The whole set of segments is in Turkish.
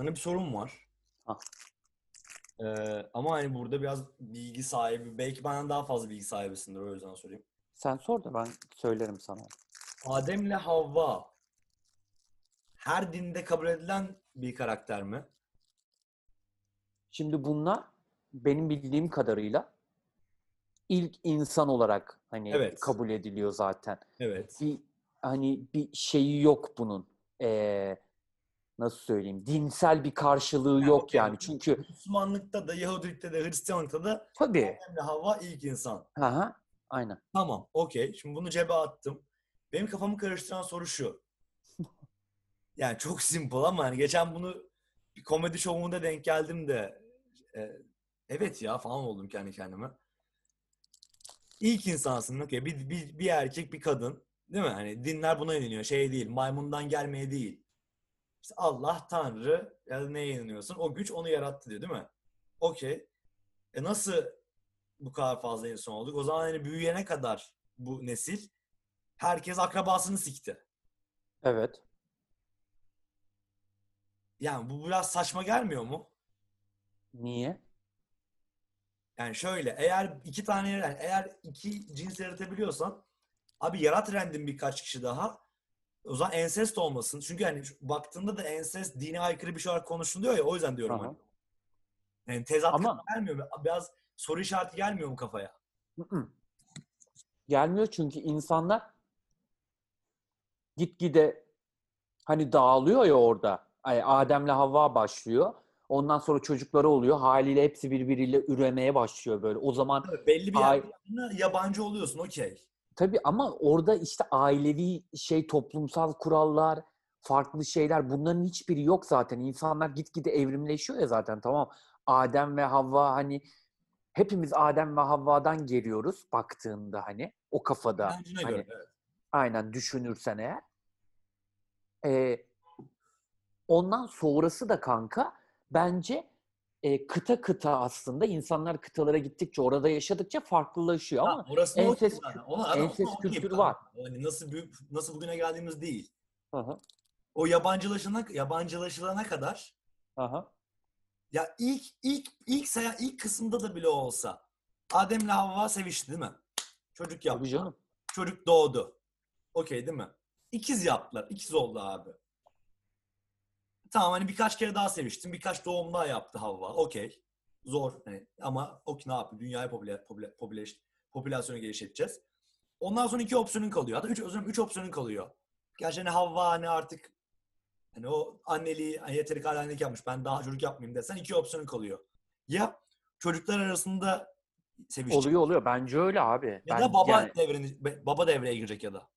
Sana bir sorum var. Ah. Ee, ama hani burada biraz bilgi sahibi, belki benden daha fazla bilgi sahibisindir o yüzden sorayım. Sen sor da ben söylerim sana. Adem'le Havva her dinde kabul edilen bir karakter mi? Şimdi bunlar benim bildiğim kadarıyla ilk insan olarak hani Evet. kabul ediliyor zaten. Evet. Bir hani bir şeyi yok bunun. Ee, nasıl söyleyeyim? Dinsel bir karşılığı Ha, yok yani. Çünkü Müslümanlıkta da, Yahudilikte de, Hristiyanlıkta da tabii. Adem'le Havva ilk insan. Aha, aynen. Tamam, okey. Şimdi bunu cebe attım. Benim kafamı karıştıran soru şu. Yani çok simple ama hani geçen bunu bir komedi şovunda denk geldim de e, evet ya falan oldum kendi kendime. İlk insansın okey. Bir, bir, bir erkek bir kadın değil mi? Hani dinler buna inanıyor. Şey değil maymundan gelmeye değil. İşte Allah, Tanrı ya da neye inanıyorsun? O güç onu yarattı diyor değil mi? Okey. E nasıl bu kadar fazla insan olduk? O zaman hani büyüyene kadar bu nesil herkes akrabasını sikti. Evet. Yani bu biraz saçma gelmiyor mu? Niye? Yani şöyle eğer iki tane yani eğer iki cins yaratabiliyorsan abi yarat random birkaç kişi daha o zaman ensest olmasın. Çünkü yani şu- baktığında da ensest dine aykırı bir şey olarak konuşuluyor ya o yüzden diyorum Aha. hani. Yani tezat Ama- gelmiyor mu? Biraz soru işareti gelmiyor mu kafaya? Hı-hı. Gelmiyor çünkü insanlar gitgide hani dağılıyor ya orada. Ay, Adem'le Havva başlıyor. Ondan sonra çocukları oluyor. Haliyle hepsi birbiriyle üremeye başlıyor böyle. O zaman Tabii belli bir sonra yabancı oluyorsun okey. Tabii ama orada işte ailevi şey toplumsal kurallar, farklı şeyler bunların hiçbiri yok zaten. İnsanlar gitgide evrimleşiyor ya zaten tamam. Adem ve Havva hani hepimiz Adem ve Havva'dan geliyoruz baktığında hani o kafada. İnancına hani, göre. evet. Aynen düşünürsen eğer. Ee, ondan sonrası da kanka bence e, kıta kıta aslında insanlar kıtalara gittikçe orada yaşadıkça farklılaşıyor ama Ha, orası. Ona, ona- ensest ona okey kültürü var. Hani nasıl büyük, nasıl bugüne geldiğimiz değil. Aha, O yabancılaşana yabancılaşılana kadar aha. ya ilk ilk ilk saya ilk kısımda da bile olsa Adem'le Havva sevişti değil mi? Çocuk yaptı. Tabii canım. Çocuk doğdu. Okey değil mi? İkiz yaptılar. İkiz oldu abi. Tamam hani birkaç kere daha seviştim. Birkaç doğum daha yaptı Havva. Okey. Zor. Hani, ama okey ne yapıyor? Dünyayı popüler, popüler, popüler, popülasyonu geliştireceğiz. Ondan sonra iki opsiyonun kalıyor. Hatta üç, özür üç opsiyonun kalıyor. Gerçi hani Havva hani artık hani o anneliği hani yeteri kadar annelik yapmış. Ben daha çocuk yapmayayım desen iki opsiyonun kalıyor. Ya çocuklar arasında sevişecek. Oluyor oluyor. Bence öyle abi. Ya Ben, da baba yani, devreni, baba devreye girecek ya da.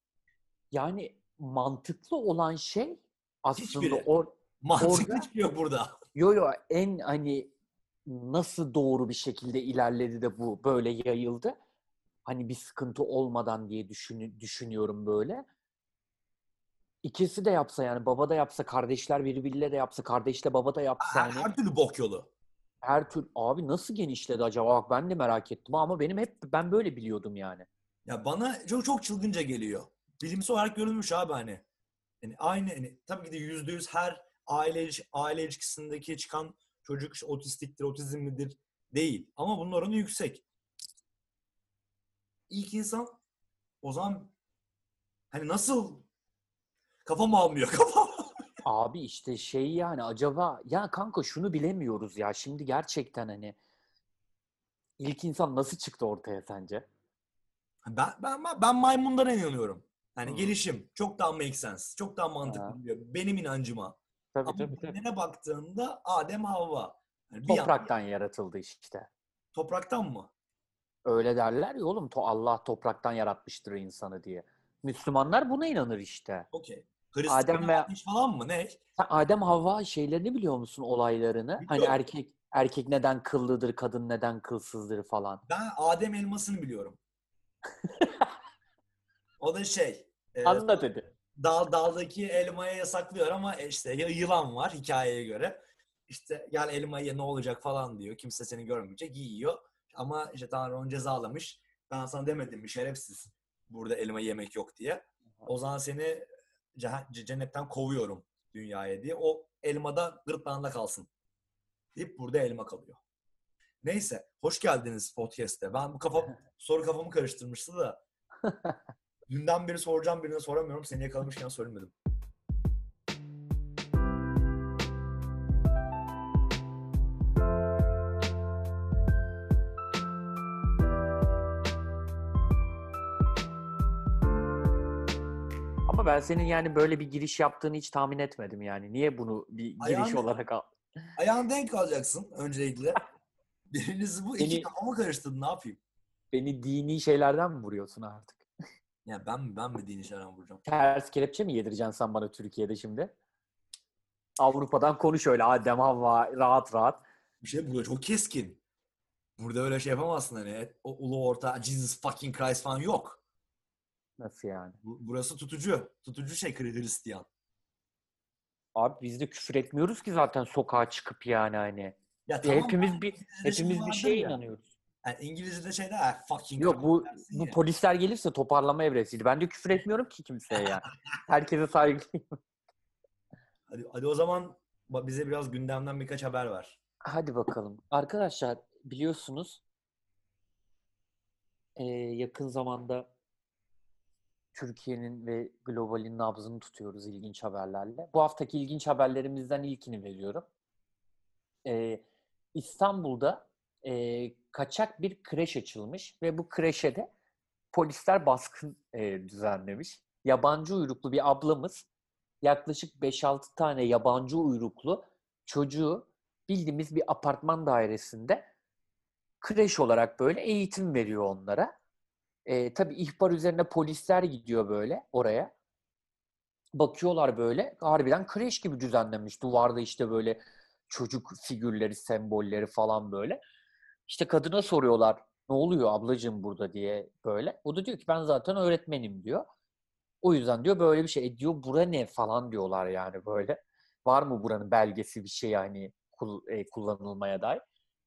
yani mantıklı olan şey aslında Hiçbiri. o Mantıklı Orada- yok burada. yo yo en hani nasıl doğru bir şekilde ilerledi de bu böyle yayıldı. Hani bir sıkıntı olmadan diye düşün, düşünüyorum böyle. İkisi de yapsa yani baba da yapsa, kardeşler birbiriyle de yapsa, kardeşle baba da yapsa Her, hani her türlü bok yolu. her tür abi nasıl genişledi acaba? Bak ben de merak ettim ama benim hep ben böyle biliyordum yani. Ya bana çok çok çılgınca geliyor. Bilimsel olarak görülmüş abi hani. Yani aynı hani tabii ki de yüzde yüz her aile aile ilişkisindeki çıkan çocuk otistiktir, otizmlidir değil. Ama bunun oranı yüksek. İlk insan o zaman hani nasıl kafam almıyor kafam. Abi işte şey yani acaba ya kanka şunu bilemiyoruz ya şimdi gerçekten hani ilk insan nasıl çıktı ortaya sence? Ben, ben, ben- maymunlara inanıyorum. Yani Hmm. gelişim çok daha make sense. Çok daha mantıklı geliyor. Benim inancıma. Tabii Ama tabii tabii. baktığında Adem Havva. Yani bir yan- Topraktan yaratıldı işte. topraktan mı? Öyle derler ya oğlum to Allah topraktan yaratmıştır insanı diye. Müslümanlar buna inanır işte. Okey. Adem ve- falan mı? Ne? Sen Adem Havva şeylerini biliyor musun olaylarını? Hani Biliyorum. erkek erkek neden kıllıdır, kadın neden kılsızdır falan. Ben Adem elmasını biliyorum. o da şey. e, Anla dedi. Dal daldaki elmaya yasaklıyor ama işte ya yılan var hikayeye göre. İşte gel elmayı ye ne olacak falan diyor. Kimse seni görmeyecek. Yiyor. Ama işte Tanrı onu cezalamış. Ben sana demedim mi şerefsiz. Burada elma yemek yok diye. O zaman seni cennetten kovuyorum dünyaya diye. O elma da gırtlağında kalsın. Deyip burada elma kalıyor. Neyse. Hoş geldiniz podcast'te. Ben bu kafa, soru kafamı karıştırmıştı da. Dünden beri soracağım birine soramıyorum. Seni yakalamışken söylemedim. Ama ben senin yani böyle bir giriş yaptığını hiç tahmin etmedim yani. Niye bunu bir giriş Ayağını- olarak al? Ayağını denk alacaksın öncelikle. Biriniz bu. iki Seni- kafamı karıştırdın. Ne yapayım? Beni dini şeylerden mi vuruyorsun artık? Ya ben mi ben mi dini şeylerden vuracağım? Ters kelepçe mi yedireceksin sen bana Türkiye'de şimdi? Avrupa'dan konuş öyle Adem Havva rahat rahat. Bir şey burada çok keskin. Burada öyle şey yapamazsın hani. O ulu orta Jesus fucking Christ falan yok. Nasıl yani? Bu- Burası tutucu. Tutucu şey Hristiyan. Abi biz de küfür etmiyoruz ki zaten sokağa çıkıp yani hani. Ya hepimiz bir İngilizce'de şey hepimiz bir şeye inanıyoruz. Yani İngilizce'de şey de "Ah, fucking Yok Christ" bu bu ya. polisler gelirse toparlama evresiydi. Ben de küfür etmiyorum ki kimseye yani. Herkese saygılıyım. Hadi, hadi o zaman bize biraz gündemden birkaç haber ver. Hadi bakalım. Arkadaşlar biliyorsunuz eee, yakın zamanda Türkiye'nin ve globalin nabzını tutuyoruz ilginç haberlerle. Bu haftaki ilginç haberlerimizden ilkini veriyorum. Eee, İstanbul'da eee, kaçak bir kreş açılmış ve bu kreşe de polisler baskın eee, düzenlemiş. Yabancı uyruklu bir ablamız yaklaşık 5-6 tane yabancı uyruklu çocuğu bildiğimiz bir apartman dairesinde kreş olarak böyle eğitim veriyor onlara. Ee, tabii ihbar üzerine polisler gidiyor böyle oraya. Bakıyorlar böyle harbiden kreş gibi düzenlenmiş. Duvarda işte böyle çocuk figürleri, sembolleri falan böyle. İşte kadına soruyorlar ne oluyor ablacığım burada diye böyle. O da diyor ki ben zaten öğretmenim diyor. O yüzden diyor böyle bir şey. E diyor bura ne falan diyorlar yani böyle. Var mı buranın belgesi bir şey yani e, kullanılmaya dair?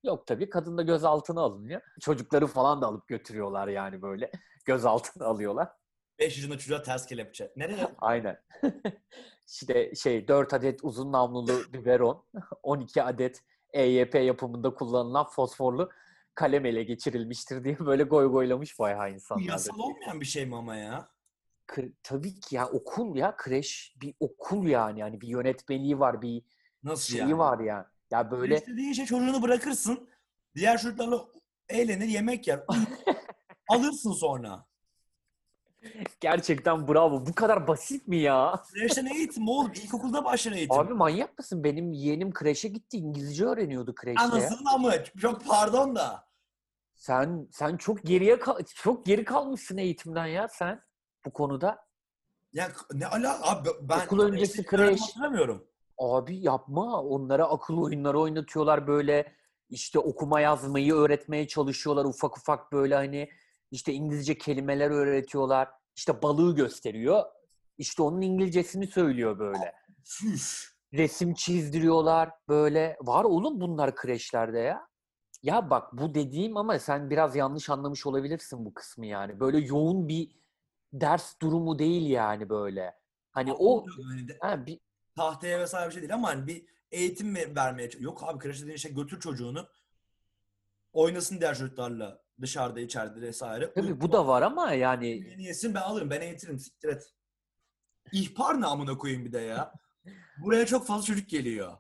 Yok tabii. Kadın da gözaltına alınıyor. Çocukları falan da alıp götürüyorlar yani böyle. Gözaltına alıyorlar. 5 yaşında çocuğa ters kelepçe. Nereye? Aynen. işte şey 4 adet uzun namlulu biberon, 12 adet EYP yapımında kullanılan fosforlu kalem ele geçirilmiştir diye böyle goy goylamış bayağı insanlar. yasal olmayan bir şey mi ama ya? Kre- tabii ki ya okul ya kreş bir okul yani yani bir yönetmeliği var bir Nasıl şeyi yani? var yani. Ya böyle. İstediğin şey çocuğunu bırakırsın. Diğer çocuklarla eğlenir, yemek yer. Alırsın sonra. Gerçekten bravo. Bu kadar basit mi ya? Kreşte ne eğitim oğlum? İlkokulda başlar eğitim. Abi manyak mısın? Benim yeğenim kreşe gitti. İngilizce öğreniyordu kreşte. Anasının amı. Çok pardon da. Sen sen çok geriye kal- çok geri kalmışsın eğitimden ya sen bu konuda. Ya ne ala abi ben Okul öncesi kreş. hatırlamıyorum. Abi yapma. Onlara akıl oyunları oynatıyorlar böyle. İşte okuma yazmayı öğretmeye çalışıyorlar ufak ufak böyle hani işte İngilizce kelimeler öğretiyorlar. İşte balığı gösteriyor. İşte onun İngilizcesini söylüyor böyle. Resim çizdiriyorlar böyle. Var oğlum bunlar kreşlerde ya. Ya bak bu dediğim ama sen biraz yanlış anlamış olabilirsin bu kısmı yani. Böyle yoğun bir ders durumu değil yani böyle. Hani o Hani de- ha, bir, tahtaya vesaire bir şey değil ama hani bir eğitim ver- vermeye Yok abi kreş dediğin şey götür çocuğunu. Oynasın diğer çocuklarla dışarıda içeride vesaire. tabii bu da var ama yani Yeni yesin ben alırım ben eğitirim siktir et. İhbar ne amına koyayım bir de ya. Buraya çok fazla çocuk geliyor.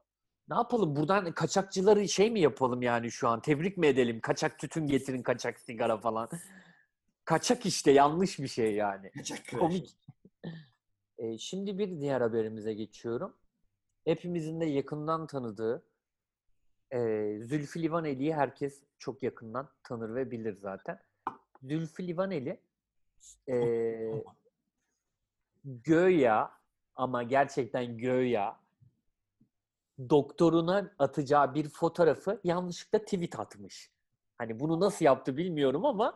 ne yapalım buradan kaçakçıları şey mi yapalım yani şu an tebrik mi edelim? Kaçak tütün getirin, kaçak sigara falan. Kaçak işte yanlış bir şey yani. Kaçak. Komik. E, şimdi bir diğer haberimize geçiyorum. Hepimizin de yakından tanıdığı e, Zülfü Livaneli'yi herkes çok yakından tanır ve bilir zaten. Zülfü Livaneli e, göya ama gerçekten göya doktoruna atacağı bir fotoğrafı yanlışlıkla tweet atmış. Hani bunu nasıl yaptı bilmiyorum ama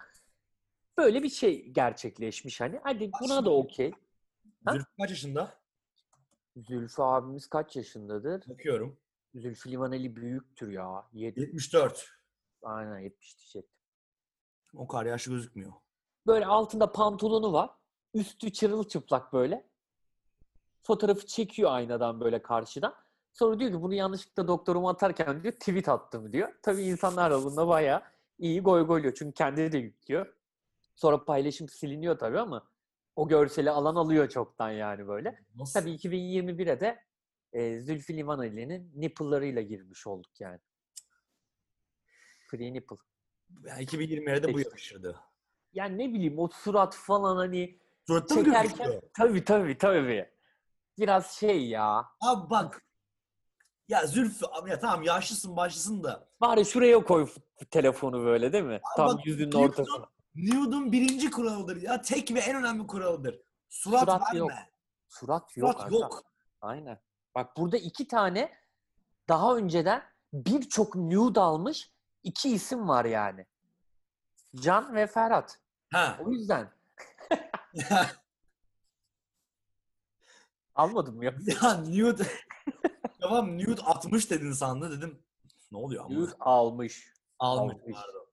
böyle bir şey gerçekleşmiş hani. Hadi buna da okey. Zülfü kaç yaşında? Zülfü abimiz kaç yaşındadır? Bakıyorum. Zülfü Livaneli büyüktür ya. Yedi, 74. aynen 70 diyecek. O kadar yaşlı gözükmüyor. Böyle altında pantolonu var. Üstü çırılçıplak böyle. Fotoğrafı çekiyor aynadan böyle karşıdan. Sonra diyor ki bunu yanlışlıkla doktoruma atarken diyor tweet attım diyor. Tabii insanlar da bunda bayağı iyi goy goyluyor. Çünkü kendi de yüklüyor. Sonra paylaşım siliniyor tabii ama o görseli alan alıyor çoktan yani böyle. Nasıl? Tabii 2021'e de e, Zülfü Livaneli'nin nipple'larıyla girmiş olduk yani. Free nipple. Yani 2020'de bu yakışırdı. Yani ne bileyim o surat falan hani Suratta mı çekerken tabii tabii tabii. Biraz şey ya. Abi bak. Ya Zülfü abi ya tamam yaşlısın başlısın da. Bari şuraya koy telefonu böyle değil mi? Tam bak, yüzünün Newton- ortasına. Nude'un birinci kuralıdır ya. Tek ve en önemli kuralıdır. Surat, Surat verme. yok. Surat yok. Surat yok. Aynen. Bak burada iki tane daha önceden birçok nude almış iki isim var yani. Can ve Ferhat. Ha. O yüzden almadım ya. ya nude. tamam nude 60 dedin sandı dedim. Ne oluyor ama? Nude almış. Almış. almış. Pardon.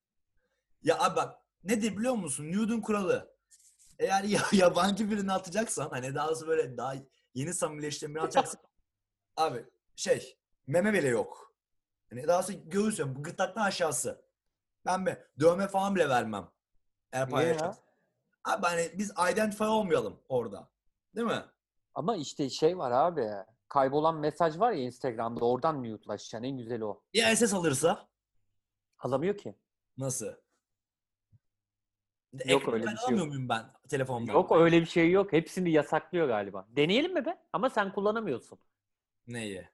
Ya abi bak ne de biliyor musun? Nude'un kuralı. Eğer ya, yabancı birini atacaksan hani daha doğrusu böyle daha yeni samimileştiğin birini atacaksan abi şey meme bile yok. Hani daha doğrusu göğüs yok. Gırtlaktan aşağısı. Ben be dövme falan bile vermem. Eğer Niye paylaşacaksan. Abi hani biz identify olmayalım orada. Değil mi? Ama işte şey var abi. Kaybolan mesaj var ya Instagram'da oradan nude'laşacaksın. En güzeli o. Ya SS alırsa Alamıyor ki. nasıl? Yok öyle bir şey yok. muyum ben telefondan? Yok öyle bir şey yok. Hepsini yasaklıyor galiba. Deneyelim mi be? Ama sen kullanamıyorsun. Neyi?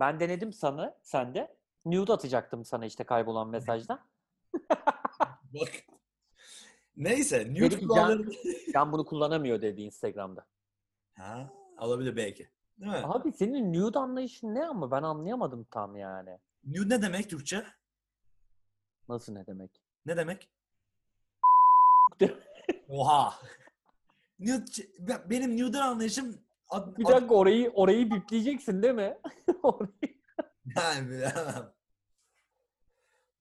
Ben denedim sana, sen de. Nude atacaktım sana işte kaybolan mesajdan. Bak. Neyse. Dedim Nude ki, kuralları... Ben bunu kullanamıyor dedi Instagram'da. Ha, olabilir belki. Değil mi? Abi senin nude anlayışın ne ama ben anlayamadım tam yani. Nude ne demek Türkçe? Nasıl ne demek? Ne demek? Oha. Nude, ben- benim nude'dan anlayışım Bir dakika orayı orayı bipleyeceksin değil mi? Orayı- Yani bilemem.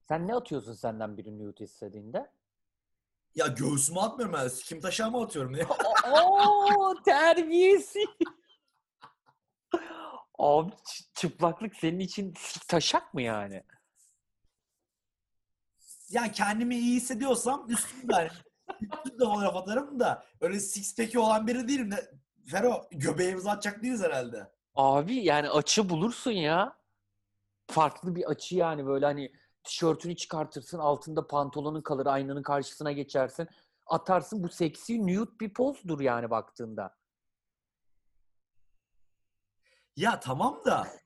Sen ne atıyorsun senden biri nude istediğinde? ya göğsüme atmıyorum ben. Kim taşağıma atıyorum. Ne? Oo terbiyesiz. Abi çıplaklık senin için taşak mı yani? ya kendimi iyi hissediyorsam üstümde hani. Üstümde fotoğraf atarım da öyle six pack'i olan biri değilim de. Fero göbeğimizi atacak değiliz herhalde. Abi yani açı bulursun ya. Farklı bir açı yani böyle hani tişörtünü çıkartırsın altında pantolonun kalır aynanın karşısına geçersin. Atarsın bu seksi nude bir pozdur yani baktığında. Ya tamam da.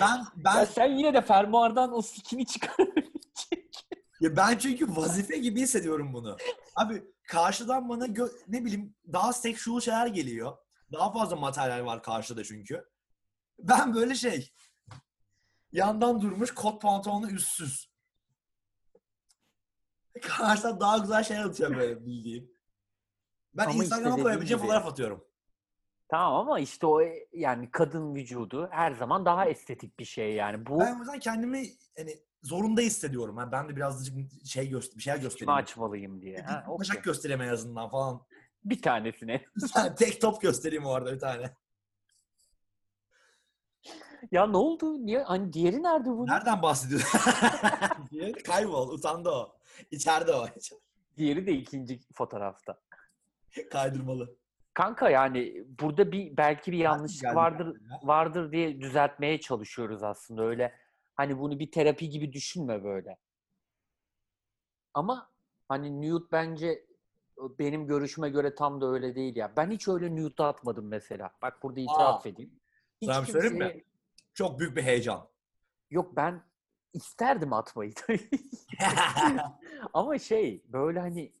Ben ben Ya sen yine de fermuardan o sikini çıkarabilecek. Ya ben çünkü vazife gibi hissediyorum bunu. Abi karşıdan bana gö- ne bileyim daha sexual şeyler geliyor. Daha fazla materyal var karşıda çünkü. Ben böyle şey yandan durmuş kot pantolonlu üstsüz. Karşıdan daha güzel şeyler atıyor böyle bildiğin. Ben Ama işte Instagram'a dediğim koyabileceğim fotoğraf atıyorum. Tamam ama işte o e, yani kadın vücudu her zaman daha estetik bir şey yani. Bu Ben o yüzden kendimi hani zorunda hissediyorum. Ha, ben de birazcık şey göster bir şeyler göstereyim. açmalıyım diye. Ha, Bir Başak okey. göstereyim en azından falan. Bir tanesine. Tek top göstereyim orada bir tane. Ya ne oldu? Niye? Hani diğeri nerede bunun? Nereden bahsediyorsun? Diye Kaybol, utandı o. İçeride o. Diğeri de ikinci fotoğrafta. Kaydırmalı. Kanka yani burada bir belki bir yanlışlık vardır ya. vardır diye düzeltmeye çalışıyoruz aslında öyle. Hani bunu bir terapi gibi düşünme böyle. Ama hani nude bence benim görüşüme göre tam da öyle değil ya. Ben hiç öyle nude atmadım mesela. Bak burada itiraf Aa. edeyim. Hiç şey söyleyeyim mi? kimseye- Çok büyük bir heyecan. Yok ben isterdim atmayı. Ama şey böyle hani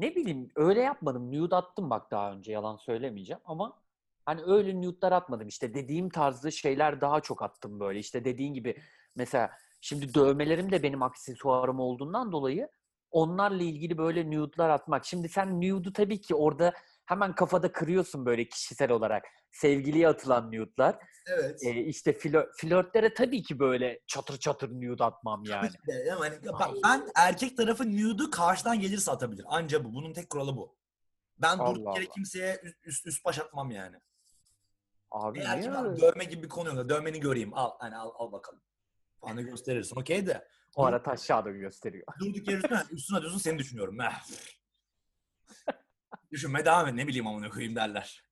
ne bileyim öyle yapmadım. Nude attım bak daha önce yalan söylemeyeceğim ama hani öyle nude'lar atmadım. İşte dediğim tarzda şeyler daha çok attım böyle. İşte dediğin gibi mesela şimdi dövmelerim de benim aksesuarım olduğundan dolayı onlarla ilgili böyle nude'lar atmak. Şimdi sen nude'u tabii ki orada hemen kafada kırıyorsun böyle kişisel olarak. Sevgiliye atılan nude'lar. evet. Ee, işte flö- flörtlere tabii ki böyle çatır çatır nude atmam yani. Tabii ki de. Ama hani bak, ben erkek tarafı nude'u karşıdan gelirse atabilir. Anca bu. Bunun tek kuralı bu. Ben Allah durduk yere Allah. kimseye üst, üst, baş atmam yani. Abi Eğer ki ben dövme gibi bir konu yok. Dövmeni göreyim. Al, hani al, al bakalım. Da gösterirsin. Okey de. O ara taşağı da gösteriyor. Durduk yere üstüne, üstüne atıyorsun seni düşünüyorum. Düşünmeye devam et. Ne bileyim amına koyayım derler.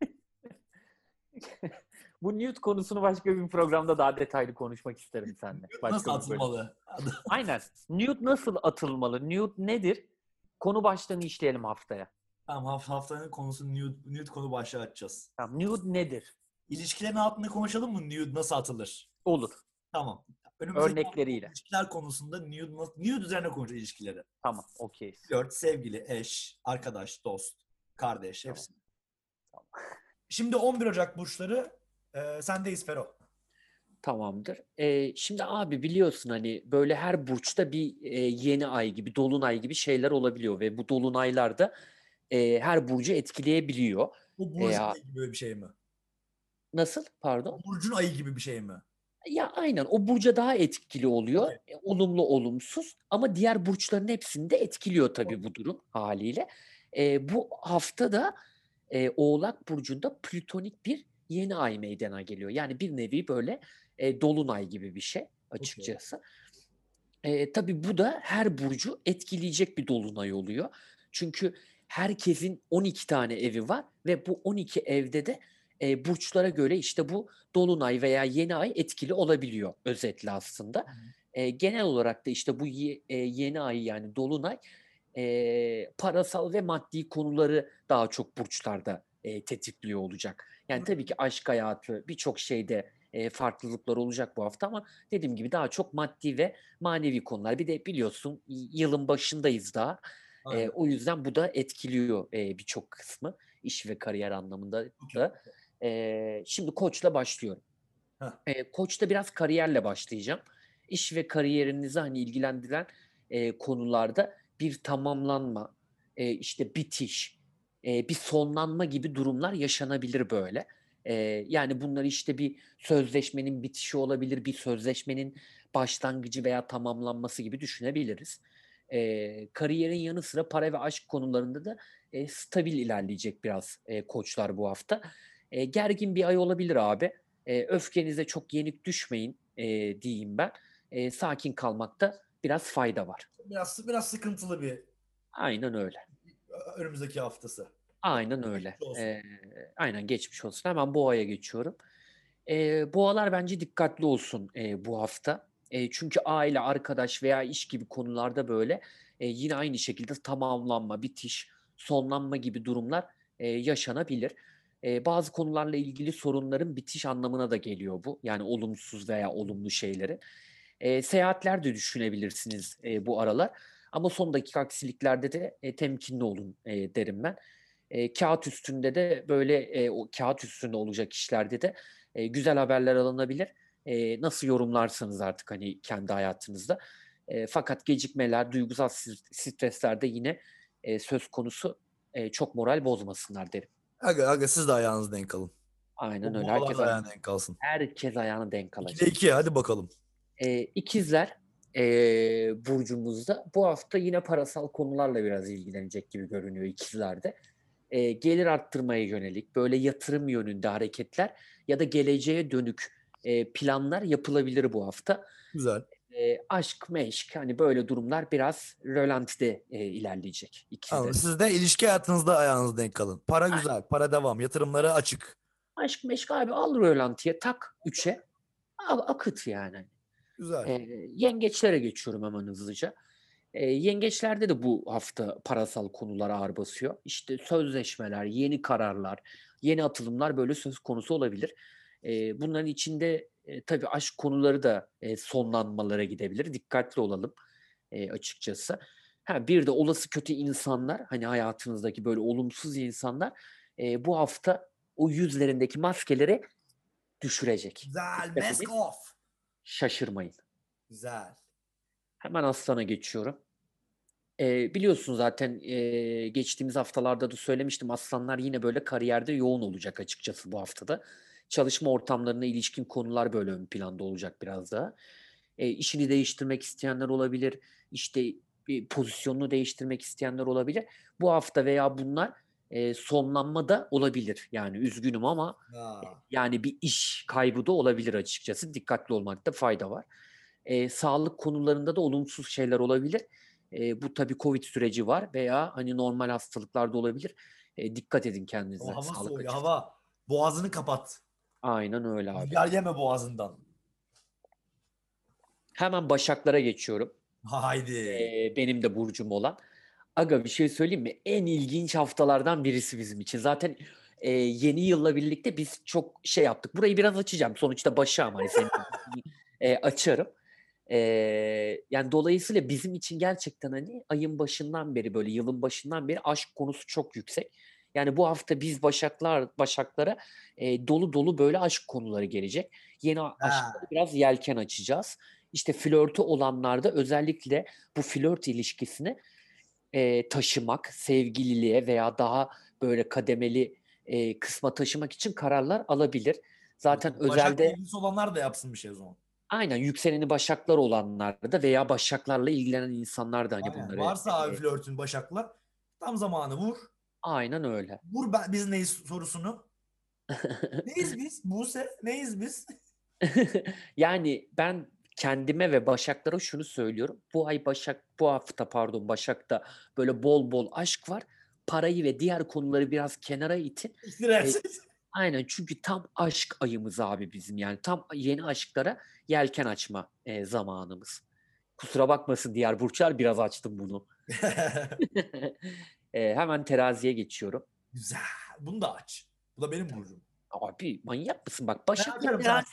Bu nude konusunu başka bir programda daha detaylı konuşmak isterim seninle. Başka Nasıl atılmalı? Aynen. Nude nasıl atılmalı? Nude nedir? Konu başlığını işleyelim haftaya. Tamam haft- haftanın konusu nude, nude konu başlığı açacağız. Tamam, nude nedir? İlişkilerin altında konuşalım mı nude nasıl atılır? Olur. Tamam. Önümüzdeki Örnekleriyle. ilişkiler konusunda nude, nude üzerine konuşacağız ilişkileri. Tamam, okey. Flört, sevgili, eş, arkadaş, dost, kardeş Tamam. hepsi. Şimdi 11 Ocak burçları e, sendeyiz Fero. Tamamdır. Ee, şimdi abi biliyorsun hani böyle her burçta bir e, yeni ay gibi, dolunay gibi şeyler olabiliyor ve bu dolunaylarda e, her burcu etkileyebiliyor. Bu burcun ya- ayı gibi bir şey mi? Nasıl? Pardon. Burcun ayı gibi bir şey mi? Ya aynen o burca daha etkili oluyor. Okey. E, Olumlu olumsuz ama diğer burçların hepsini de etkiliyor tabii bu durum haliyle. E, bu hafta da e, Oğlak Burcu'nda plütonik bir yeni ay meydana geliyor. Yani bir nevi böyle e, dolunay gibi bir şey açıkçası. E, tabii bu da her burcu etkileyecek bir dolunay oluyor. Çünkü herkesin 12 tane evi var ve bu 12 evde de e, burçlara göre işte bu dolunay veya yeni ay etkili olabiliyor özetle aslında. E, genel olarak da işte bu ye- e, yeni ay yani dolunay e, parasal ve maddi konuları daha çok burçlarda e, tetikliyor olacak. Yani tabii ki aşk hayatı birçok şeyde e, farklılıklar olacak bu hafta ama dediğim gibi daha çok maddi ve manevi konular. Bir de biliyorsun yılın başındayız daha. E, o yüzden bu da etkiliyor e, birçok kısmı iş ve kariyer anlamında da. E, şimdi koçla başlıyorum. Heh. E, koçta biraz kariyerle başlayacağım. İş ve kariyerinizi hani ilgilendiren e, konularda bir tamamlanma, e, işte bitiş, e, bir sonlanma gibi durumlar yaşanabilir böyle. E, yani bunlar işte bir sözleşmenin bitişi olabilir, bir sözleşmenin başlangıcı veya tamamlanması gibi düşünebiliriz. E, kariyerin yanı sıra para ve aşk konularında da e, stabil ilerleyecek biraz e, koçlar bu hafta. E, gergin bir ay olabilir abi. E, öfkenize çok yenik düşmeyin e, diyeyim ben. E, sakin kalmakta biraz fayda var. Biraz biraz sıkıntılı bir Aynen öyle. önümüzdeki haftası. Aynen öyle. E, aynen geçmiş olsun. Hemen boğaya geçiyorum. E, boğalar bence dikkatli olsun e, bu hafta. E, çünkü aile, arkadaş veya iş gibi konularda böyle e, yine aynı şekilde tamamlanma, bitiş, sonlanma gibi durumlar e, yaşanabilir. E, bazı konularla ilgili sorunların bitiş anlamına da geliyor bu. Yani olumsuz veya olumlu şeyleri. E, seyahatler de düşünebilirsiniz e, bu aralar. Ama son dakika aksiliklerde de e, temkinli olun e, derim ben. E, kağıt üstünde de böyle e, o kağıt üstünde olacak işlerde de e, güzel haberler alınabilir. E, nasıl yorumlarsanız artık hani kendi hayatınızda. E, fakat gecikmeler, duygusal stresler de yine e, söz konusu e, çok moral bozmasınlar derim. Aga, aga siz de ayağınızı denk alın. Aynen öyle. Herkes, ayağını denk alsın. herkes ayağını denk 2'de alacak. 2 hadi bakalım. E, ikizler e, burcumuzda bu hafta yine parasal konularla biraz ilgilenecek gibi görünüyor ikizlerde. E, gelir arttırmaya yönelik böyle yatırım yönünde hareketler ya da geleceğe dönük e, planlar yapılabilir bu hafta. Güzel. E, aşk, meşk hani böyle durumlar biraz rölantide e, ilerleyecek ikizler. Anladım. Siz de ilişki hayatınızda ayağınızı denk alın. Para güzel, para devam, yatırımları açık. Aşk, meşk abi al rölantiye tak üçe al akıt yani. Güzel. E, yengeçlere geçiyorum hemen hızlıca. E, yengeçlerde de bu hafta parasal konular ağır basıyor. İşte sözleşmeler, yeni kararlar, yeni atılımlar böyle söz konusu olabilir. E, bunların içinde e, tabii aşk konuları da e, sonlanmalara gidebilir. Dikkatli olalım e, açıkçası. Ha, bir de olası kötü insanlar, hani hayatınızdaki böyle olumsuz insanlar e, bu hafta o yüzlerindeki maskeleri düşürecek. Güzel. Mask off. Şaşırmayın. Güzel. Hemen Aslan'a geçiyorum. Ee, biliyorsun zaten ee, geçtiğimiz haftalarda da söylemiştim. Aslanlar yine böyle kariyerde yoğun olacak açıkçası bu haftada. Çalışma ortamlarına ilişkin konular böyle ön planda olacak biraz daha. E, işini değiştirmek isteyenler olabilir. İşte e, pozisyonunu değiştirmek isteyenler olabilir. Bu hafta veya bunlar e, sonlanma da olabilir. Yani üzgünüm ama Ha. yani bir iş kaybı da olabilir açıkçası. Dikkatli olmakta fayda var. E, sağlık konularında da olumsuz şeyler olabilir. E, bu tabii Covid süreci var veya hani normal hastalıklarda olabilir. E, dikkat edin kendinize. O hava sağlık soğuyor hava. Boğazını kapat. Aynen öyle abi. Rüzgar yeme boğazından. Hemen Başaklara geçiyorum. Haydi. Ee, benim de burcum olan. Aga bir şey söyleyeyim mi? En ilginç haftalardan birisi bizim için. Zaten e, yeni yılla birlikte biz çok şey yaptık. Burayı biraz açacağım. Sonuçta başağım hani senin e, açarım. E, yani dolayısıyla bizim için gerçekten hani ayın başından beri böyle yılın başından beri aşk konusu çok yüksek. Yani bu hafta biz Başaklar Başaklara e, dolu dolu böyle aşk konuları gelecek. Yeni a- aşklara biraz yelken açacağız. İşte flörtü olanlarda özellikle bu flört ilişkisini e, taşımak, sevgililiğe veya daha böyle kademeli e, kısma taşımak için kararlar alabilir. Zaten Başak'la özelde ilgisi olanlar da yapsın bir şey o zaman. aynen yükseleni başaklar olanlar da veya başaklarla ilgilenen insanlar da hani Aynen. bunları Varsa abi flörtün Başak'la tam zamanı vur. Aynen öyle. Vur ben, biz neyiz sorusunu. Neyiz biz? Buse neyiz biz? yani ben kendime ve Başaklara şunu söylüyorum. Bu ay Başak, bu hafta pardon Başak'ta böyle bol bol aşk var. Parayı ve diğer konuları biraz kenara itin. İstirersiz. Aynen çünkü tam aşk ayımız abi bizim yani tam yeni aşklara yelken açma e, zamanımız. Kusura bakmasın diğer burçlar biraz açtım bunu. E, hemen teraziye geçiyorum. Güzel. Bunu da aç. Bu da benim burcum. Abi manyak mısın bak Başak ve terazi.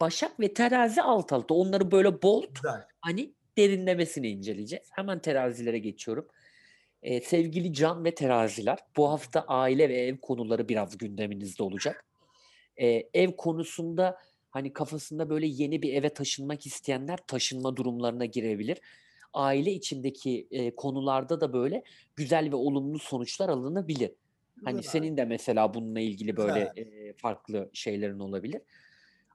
Başak ve terazi alt alta onları böyle bold Güzel. hani derinlemesine inceleyeceğiz. Hemen terazilere geçiyorum. Ee, sevgili Can ve teraziler, bu hafta aile ve ev konuları biraz gündeminizde olacak. Ee, ev konusunda hani kafasında böyle yeni bir eve taşınmak isteyenler taşınma durumlarına girebilir. Aile içindeki e, konularda da böyle güzel ve olumlu sonuçlar alınabilir. Hani Güzel. senin de mesela bununla ilgili böyle e, farklı şeylerin olabilir.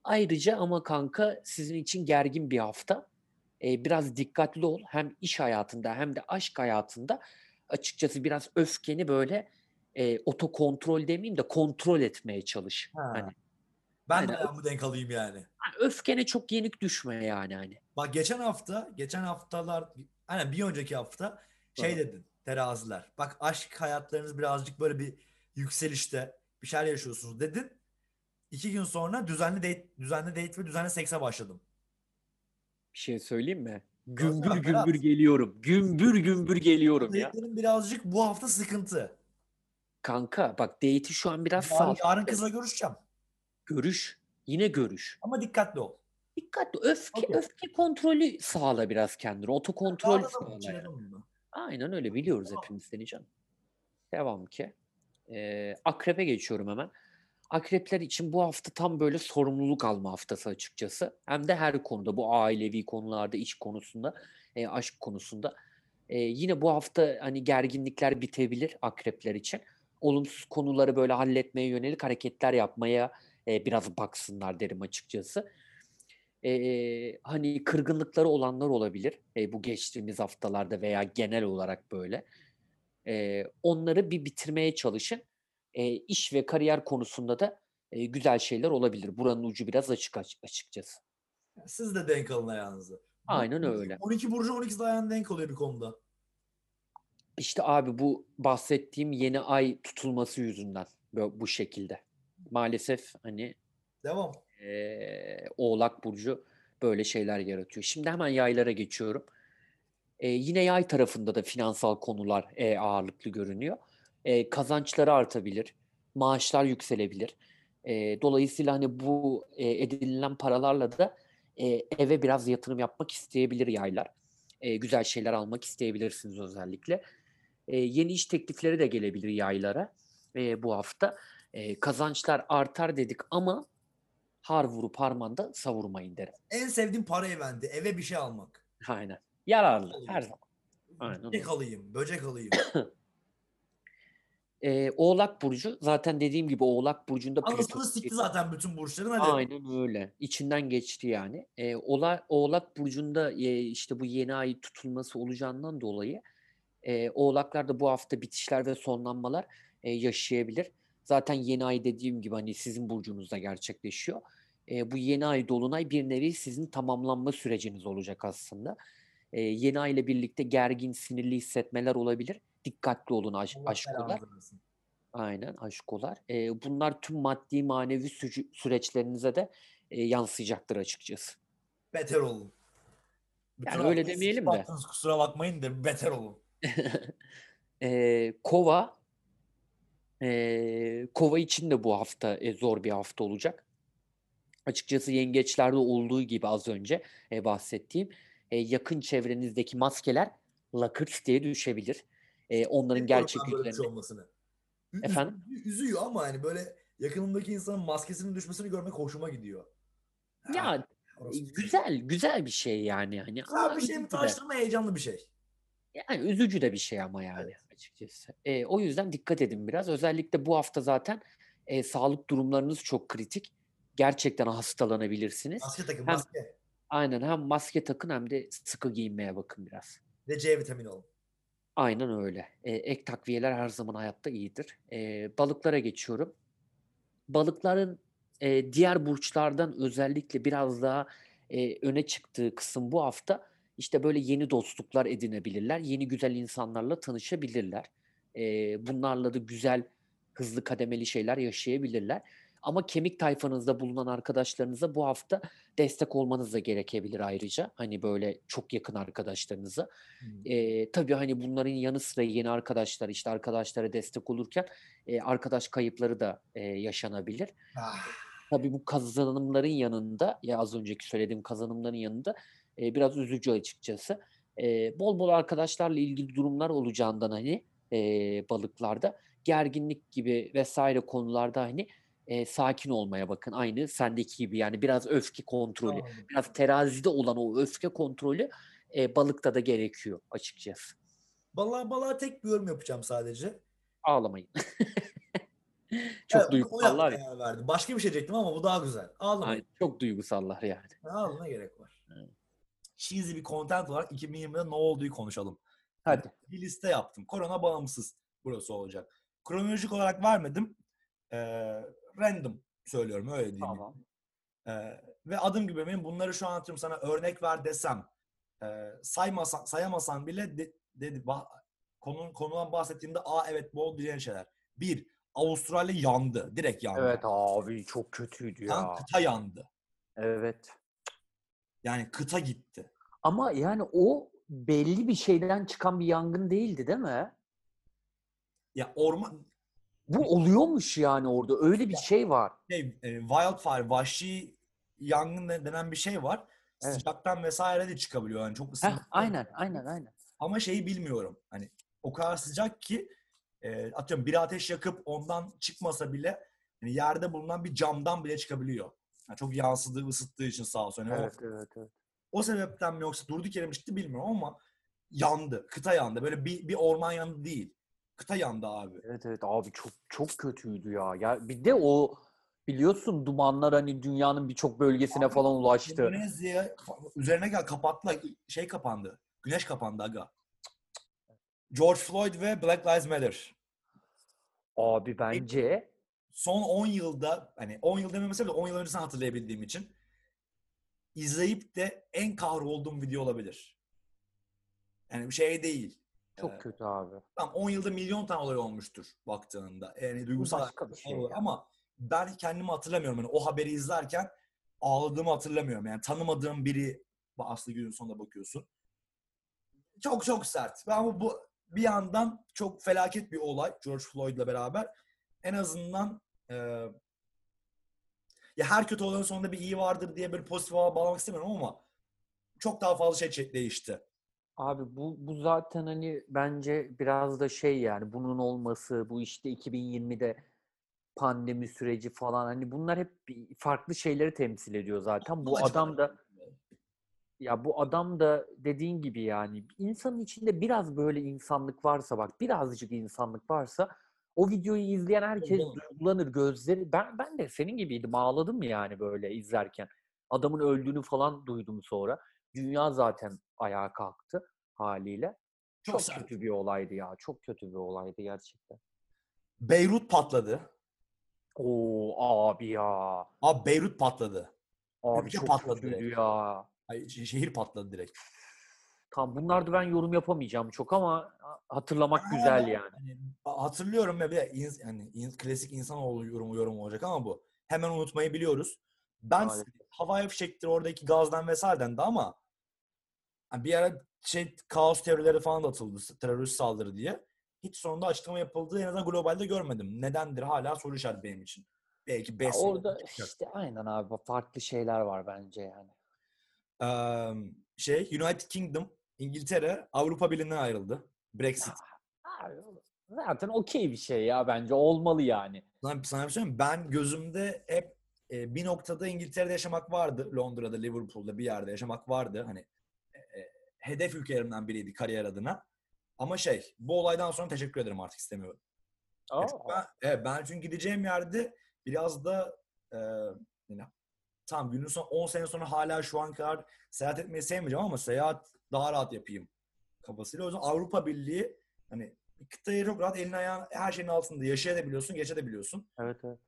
Ayrıca ama kanka sizin için gergin bir hafta. E, biraz dikkatli ol. Hem iş hayatında hem de aşk hayatında açıkçası biraz öfkeni böyle e, otokontrol demeyeyim de kontrol etmeye çalış. Ha. Hani Ben Aynen. de ayağımı denk alayım yani. öfkene çok yenik düşme yani hani. Bak geçen hafta, geçen haftalar, hani bir önceki hafta şey Evet. dedin teraziler. Bak aşk hayatlarınız birazcık böyle bir yükselişte bir şeyler yaşıyorsunuz dedin. İki gün sonra düzenli date, düzenli date ve düzenli sekse başladım. Bir şey söyleyeyim mi? Gördün mü Gümbür Berat? gümbür geliyorum. Gümbür gümbür geliyorum ya. Date'lerin birazcık bu hafta sıkıntı. Kanka bak date'i şu an biraz Yarın, yarın kızla görüşeceğim. Görüş. Yine görüş. Ama dikkatli ol. Dikkatli. Öfke, Okey. öfke kontrolü sağla biraz kendine. Otokontrol sağla. yani. Aynen öyle biliyoruz Tamam. hepimiz seni canım. Devam ki. Ee, akrep'e geçiyorum hemen. Akrepler için bu hafta tam böyle sorumluluk alma haftası açıkçası. Hem de her konuda bu ailevi konularda, iş konusunda, e, aşk konusunda. E, yine bu hafta hani gerginlikler bitebilir akrepler için. Olumsuz konuları böyle halletmeye yönelik hareketler yapmaya e, biraz baksınlar derim açıkçası. E, hani kırgınlıkları olanlar olabilir e, bu geçtiğimiz haftalarda veya genel olarak böyle. E, onları bir bitirmeye çalışın. E, iş ve kariyer konusunda da e, güzel şeyler olabilir. Buranın ucu biraz açık aç- açıkçası. Siz de denk alın ayağınızı. Aynen öyle. 12 burcu 12 de ayağın denk oluyor bir konuda. İşte abi bu bahsettiğim yeni ay tutulması yüzünden bu şekilde. Maalesef hani Devam. eee, Oğlak Burcu böyle şeyler yaratıyor. Şimdi hemen yaylara geçiyorum. Eee, yine yay tarafında da finansal konular eee, ağırlıklı görünüyor. Eee, kazançları artabilir, maaşlar yükselebilir. Eee, dolayısıyla hani bu eee, edinilen paralarla da eee, eve biraz yatırım yapmak isteyebilir yaylar. Eee, güzel şeyler almak isteyebilirsiniz özellikle. Eee, yeni iş teklifleri de gelebilir yaylara eee, bu hafta. Eee, kazançlar artar dedik ama har vurup harmanda savurmayın derim. En sevdiğim para evendi. Eve bir şey almak. Aynen. Yararlı Alayım. her zaman. Aynen Böcek alayım. Böcek alayım. Ee, Oğlak Burcu zaten dediğim gibi Oğlak Burcu'nda Anasını sikti zaten bütün burçların hadi. Aynen öyle. İçinden geçti yani. Ee, Ola, Oğlak Burcu'nda e, işte bu yeni ay tutulması olacağından dolayı e, Oğlaklarda bu hafta bitişler ve sonlanmalar e, yaşayabilir. Zaten yeni ay dediğim gibi hani sizin burcunuzda gerçekleşiyor. E, bu yeni ay dolunay bir nevi sizin tamamlanma süreciniz olacak aslında. E, yeni ay ile birlikte gergin, sinirli hissetmeler olabilir. Dikkatli olun aş- aşkolar. Aynen aşkolar. E, bunlar tüm maddi manevi süc- süreçlerinize de e, yansıyacaktır açıkçası. Beter olun. Bütün Yani öyle demeyelim de. kusura bakmayın da beter olun. Eee, Kova eee, Kova için de bu hafta e, zor bir hafta olacak. Açıkçası yengeçlerde olduğu gibi az önce e, bahsettiğim e, yakın çevrenizdeki maskeler lakırt diye düşebilir. E, onların Bilmiyorum gerçek bir şey olmasını. Efendim? üzü- Üzüyor ama hani böyle yakınımdaki insanın maskesinin düşmesini görmek hoşuma gidiyor. Ya Ha, e, güzel güzel bir şey yani hani Güzel bir şey mi tanıştırma heyecanlı bir şey. Yani üzücü de bir şey ama yani Evet. Açıkçası. E, o yüzden dikkat edin biraz. Özellikle bu hafta zaten e, sağlık durumlarınız çok kritik. Gerçekten hastalanabilirsiniz. Maske takın Hem maske. aynen hem maske takın hem de sıkı giyinmeye bakın biraz. Ve C vitamini alın. Aynen öyle. E, ek takviyeler her zaman hayatta iyidir. E, balıklara geçiyorum. Balıkların e, diğer burçlardan özellikle biraz daha e, öne çıktığı kısım bu hafta işte böyle yeni dostluklar edinebilirler. Yeni güzel insanlarla tanışabilirler. E, bunlarla da güzel, hızlı kademeli şeyler yaşayabilirler. Ama kemik tayfanızda bulunan arkadaşlarınıza bu hafta destek olmanız da gerekebilir ayrıca. Hani böyle çok yakın arkadaşlarınıza. Hmm. Eee, tabii hani bunların yanı sıra yeni arkadaşlar işte arkadaşlara destek olurken eee, arkadaş kayıpları da eee, yaşanabilir. Ah, Tabii bu kazanımların yanında ya az önceki söylediğim kazanımların yanında eee, biraz üzücü açıkçası. Eee, bol bol arkadaşlarla ilgili durumlar olacağından hani eee, balıklarda gerginlik gibi vesaire konularda hani eee, sakin olmaya bakın. Aynı sendeki gibi yani biraz öfke kontrolü, anladım. biraz terazide olan o öfke kontrolü eee, balıkta da gerekiyor açıkçası. Balığa balığa tek bir yorum yapacağım sadece. Ağlamayın. Evet, Çok o duygusallar ya. verdim. Başka bir şey diyecektim ama bu daha güzel. Ağlamayın. Aynen, çok duygusallar yani. Ağlamaya gerek var. Cheesy bir content olarak 2020'de ne olduğu konuşalım. Hadi. Bir liste yaptım. Korona bağımsız burası olacak. Kronolojik olarak vermedim. Ee, random söylüyorum öyle diyeyim. Tamam. Ee, ve adım gibi benim bunları şu an atıyorum sana örnek ver desem e, saymasan, sayamasan bile de, dedi, bah, konu, konudan bahsettiğimde aa evet oldu diyeceğin şeyler. Bir, Avustralya yandı. Direkt yandı. Evet abi çok kötüydü Yani ya. kıta yandı. Evet. Yani kıta gitti. Ama yani o belli bir şeyden çıkan bir yangın değildi değil mi? Ya orman Bu oluyormuş yani orada. Öyle bir şey var. şey, e, wildfire, vahşi yangın de- denen bir şey var. Evet. Sıcaktan vesaire de çıkabiliyor. Yani çok ısınma. aynen aynen aynen. Ama şeyi bilmiyorum. Hani o kadar sıcak ki e, atıyorum bir ateş yakıp ondan çıkmasa bile hani yerde bulunan bir camdan bile çıkabiliyor. Yani çok yansıdığı, ısıttığı için sağ olsun. Yani o- Evet evet evet. o, sebepten mi yoksa durduk yere mi çıktı bilmiyorum ama yandı. Kıta yandı. Böyle bir, bir orman yandı değil. Kıta yandı abi. Evet evet abi çok çok kötüydü ya. Ya bir de o biliyorsun dumanlar hani dünyanın birçok bölgesine falan ulaştı. Endonezya üzerine gel kapattılar. Şey kapandı. Güneş kapandı aga. George Floyd ve Black Lives Matter. Abi bence Son 10 yılda hani 10 yıl dememesem de 10 yıl öncesini hatırlayabildiğim için izleyip de en kahrolduğum video olabilir. Yani bir şey değil. çok Ee, kötü abi. Tamam 10 yılda milyon tane olay olmuştur baktığında. Yani duygusal başka bir şey olur. ama ben kendimi hatırlamıyorum. Yani o haberi izlerken ağladığımı hatırlamıyorum. Yani tanımadığım biri Aslı günün sonunda bakıyorsun. Çok çok sert. Ama bu bir yandan çok felaket bir olay George Floyd'la beraber. En azından e, ya her kötü olayın sonunda bir iyi vardır diye böyle pozitif hava bağlamak istemiyorum ama çok daha fazla şey değişti. Abi bu bu zaten hani bence biraz da şey yani bunun olması, bu işte 2020'de pandemi süreci falan hani bunlar hep farklı şeyleri temsil ediyor zaten. Bu adam da ya bu adam da dediğin gibi yani insanın içinde biraz böyle insanlık varsa bak birazcık insanlık varsa o videoyu izleyen herkes duygulanır gözleri ben ben de senin gibiydim ağladım yani böyle izlerken. Adamın öldüğünü falan duydum sonra. Dünya zaten ayağa kalktı haliyle. Çok Çok, kötü bir olaydı ya. Çok kötü bir olaydı gerçekten. Beyrut patladı. Oo abi ya. Abi Beyrut patladı. Abi Ülke çok patladı kötüydü direkt. ya. Ay, şe- şehir patladı direkt. Tam bunlarda ben yorum yapamayacağım çok ama hatırlamak güzel yani. Hani hatırlıyorum ve bir de ins- hani in- klasik insanoğlu yorumu yorum olacak ama bu. Hemen unutmayı biliyoruz. Ben Maalesef. havai fişektir oradaki gazdan vesaireden de ama hani bir ara şey kaos teorileri falan da atıldı terörist saldırı diye. Hiç sonunda açıklama yapıldığı en azından globalde görmedim. Nedendir hala soru işareti benim için. Belki Ya 5 orada işte aynen abi farklı şeyler var bence yani. şey United Kingdom İngiltere Avrupa Birliği'nden ayrıldı. Brexit. Zaten okey bir şey ya bence olmalı yani. Sana, sana bir şey söyleyeyim? Ben gözümde hep e, bir noktada İngiltere'de yaşamak vardı. Londra'da, Liverpool'da bir yerde yaşamak vardı. Hani e, e, hedef ülkelerimden biriydi kariyer adına. Ama şey, bu olaydan sonra teşekkür ederim artık istemiyorum. Çünkü ben, evet, ben çünkü gideceğim yerde biraz da e, tamam günün son 10 sene sonra hala şu an kadar seyahat etmeyi sevmeyeceğim ama seyahat daha rahat yapayım kafasıyla. O yüzden Avrupa Birliği hani kıtayı çok rahat elin ayağın her şeyin altında yaşayabiliyorsun, geçebiliyorsun. Evet evet.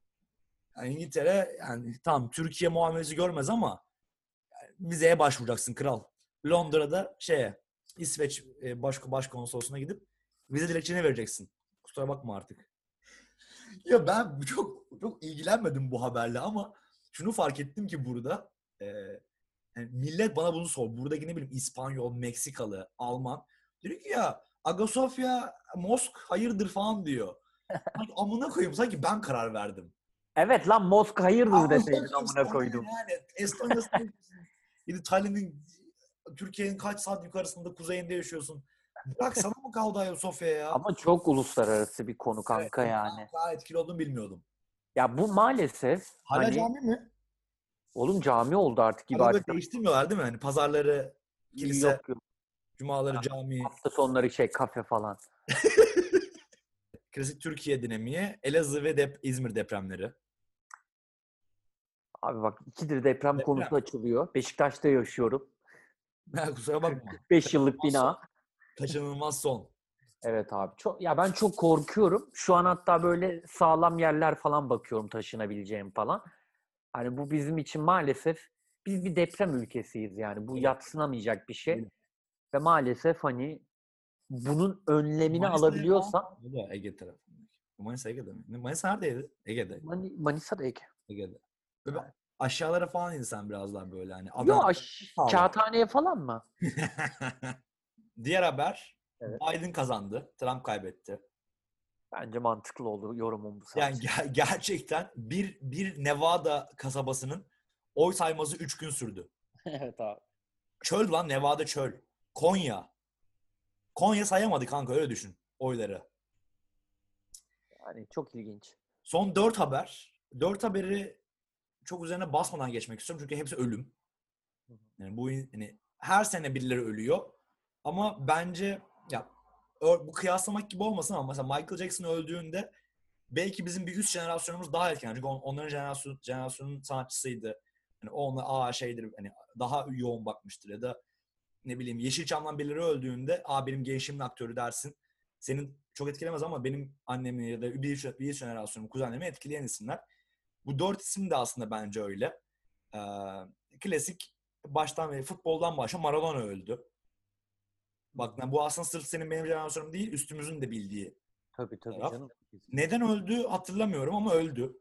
Yani İngiltere yani tam Türkiye muamelesi görmez ama yani vizeye başvuracaksın kral. Londra'da şeye İsveç e, baş, başkonsolosluğuna gidip vize dilekçeni vereceksin. Kusura bakma artık. ya ben çok çok ilgilenmedim bu haberle ama şunu fark ettim ki burada e, yani millet bana bunu sor. Buradaki ne bileyim İspanyol, Meksikalı, Alman. Diyor ki ya Agosofya, Mosk hayırdır falan diyor. Sanki amına koyayım sanki ben karar verdim. Evet lan Mosk hayırdır deseydin amına koydum. Yani Estonya'sın. Yine Tallinn'in Türkiye'nin kaç saat yukarısında kuzeyinde yaşıyorsun. Bırak sana mı kaldı Ayasofya ya? Ama çok uluslararası bir konu kanka Evet, yani. Daha etkili olduğunu bilmiyordum. Ya bu maalesef Hala hani cami mi? oğlum cami oldu artık ibadet. değiştirmiyorlar değil mi? Hani pazarları kilise, Yok yok. cumaları cami. Hafta sonları şey kafe falan. Klasik Türkiye dinamiği. Elazığ ve dep İzmir depremleri. Abi bak ikidir deprem, Deprem. konusu açılıyor. Beşiktaş'ta yaşıyorum. Kusura bakma. 5 yıllık bina. Kaçınılmaz son. Evet abi. Çok ya ben çok korkuyorum. Şu an hatta böyle sağlam yerler falan bakıyorum taşınabileceğim falan. Hani bu bizim için maalesef biz bir deprem ülkesiyiz yani. Bu Evet. yatsınamayacak bir şey. Evet. Ve maalesef hani bunun önlemini Manisa alabiliyorsa O da Ege tarafında. Manisa Ege'de mi? Manisa neredeydi? Ege'de. Mani, Manisa'da Ege. Ege'de. Böyle aşağılara falan insan biraz daha böyle hani. Adana- aş- Sağlam. kağıthaneye falan mı? Diğer haber. Evet. Biden kazandı. Trump kaybetti. Bence mantıklı oldu yorumum bu Yani sadece. ger- gerçekten bir bir Nevada kasabasının oy sayması 3 gün sürdü. evet abi. Çöl lan Nevada çöl. Konya. Konya sayamadı kanka öyle düşün oyları. Yani çok ilginç. Son 4 haber. 4 haberi çok üzerine basmadan geçmek istiyorum çünkü hepsi ölüm. Yani bu hani her sene birileri ölüyor. Ama bence ya bu kıyaslamak gibi olmasın ama mesela Michael Jackson öldüğünde belki bizim bir üst jenerasyonumuz daha erken. Çünkü on- onların jenerasyon, jenerasyonun sanatçısıydı. Hani o ona aa şeydir hani daha yoğun bakmıştır ya da ne bileyim Yeşilçam'dan birileri öldüğünde aa benim gençliğimin aktörü dersin. Senin çok etkilemez ama benim annemi ya da bir, üst- bir üst jenerasyonum, kuzenlerimi etkileyen isimler. Bu dört isim de aslında bence öyle. Ee, klasik baştan beri futboldan başla Maradona öldü. Bak lan bu aslında sırf senin benim jenerasyonum değil üstümüzün de bildiği. Tabii tabii Taraf. canım. Neden öldü hatırlamıyorum ama öldü.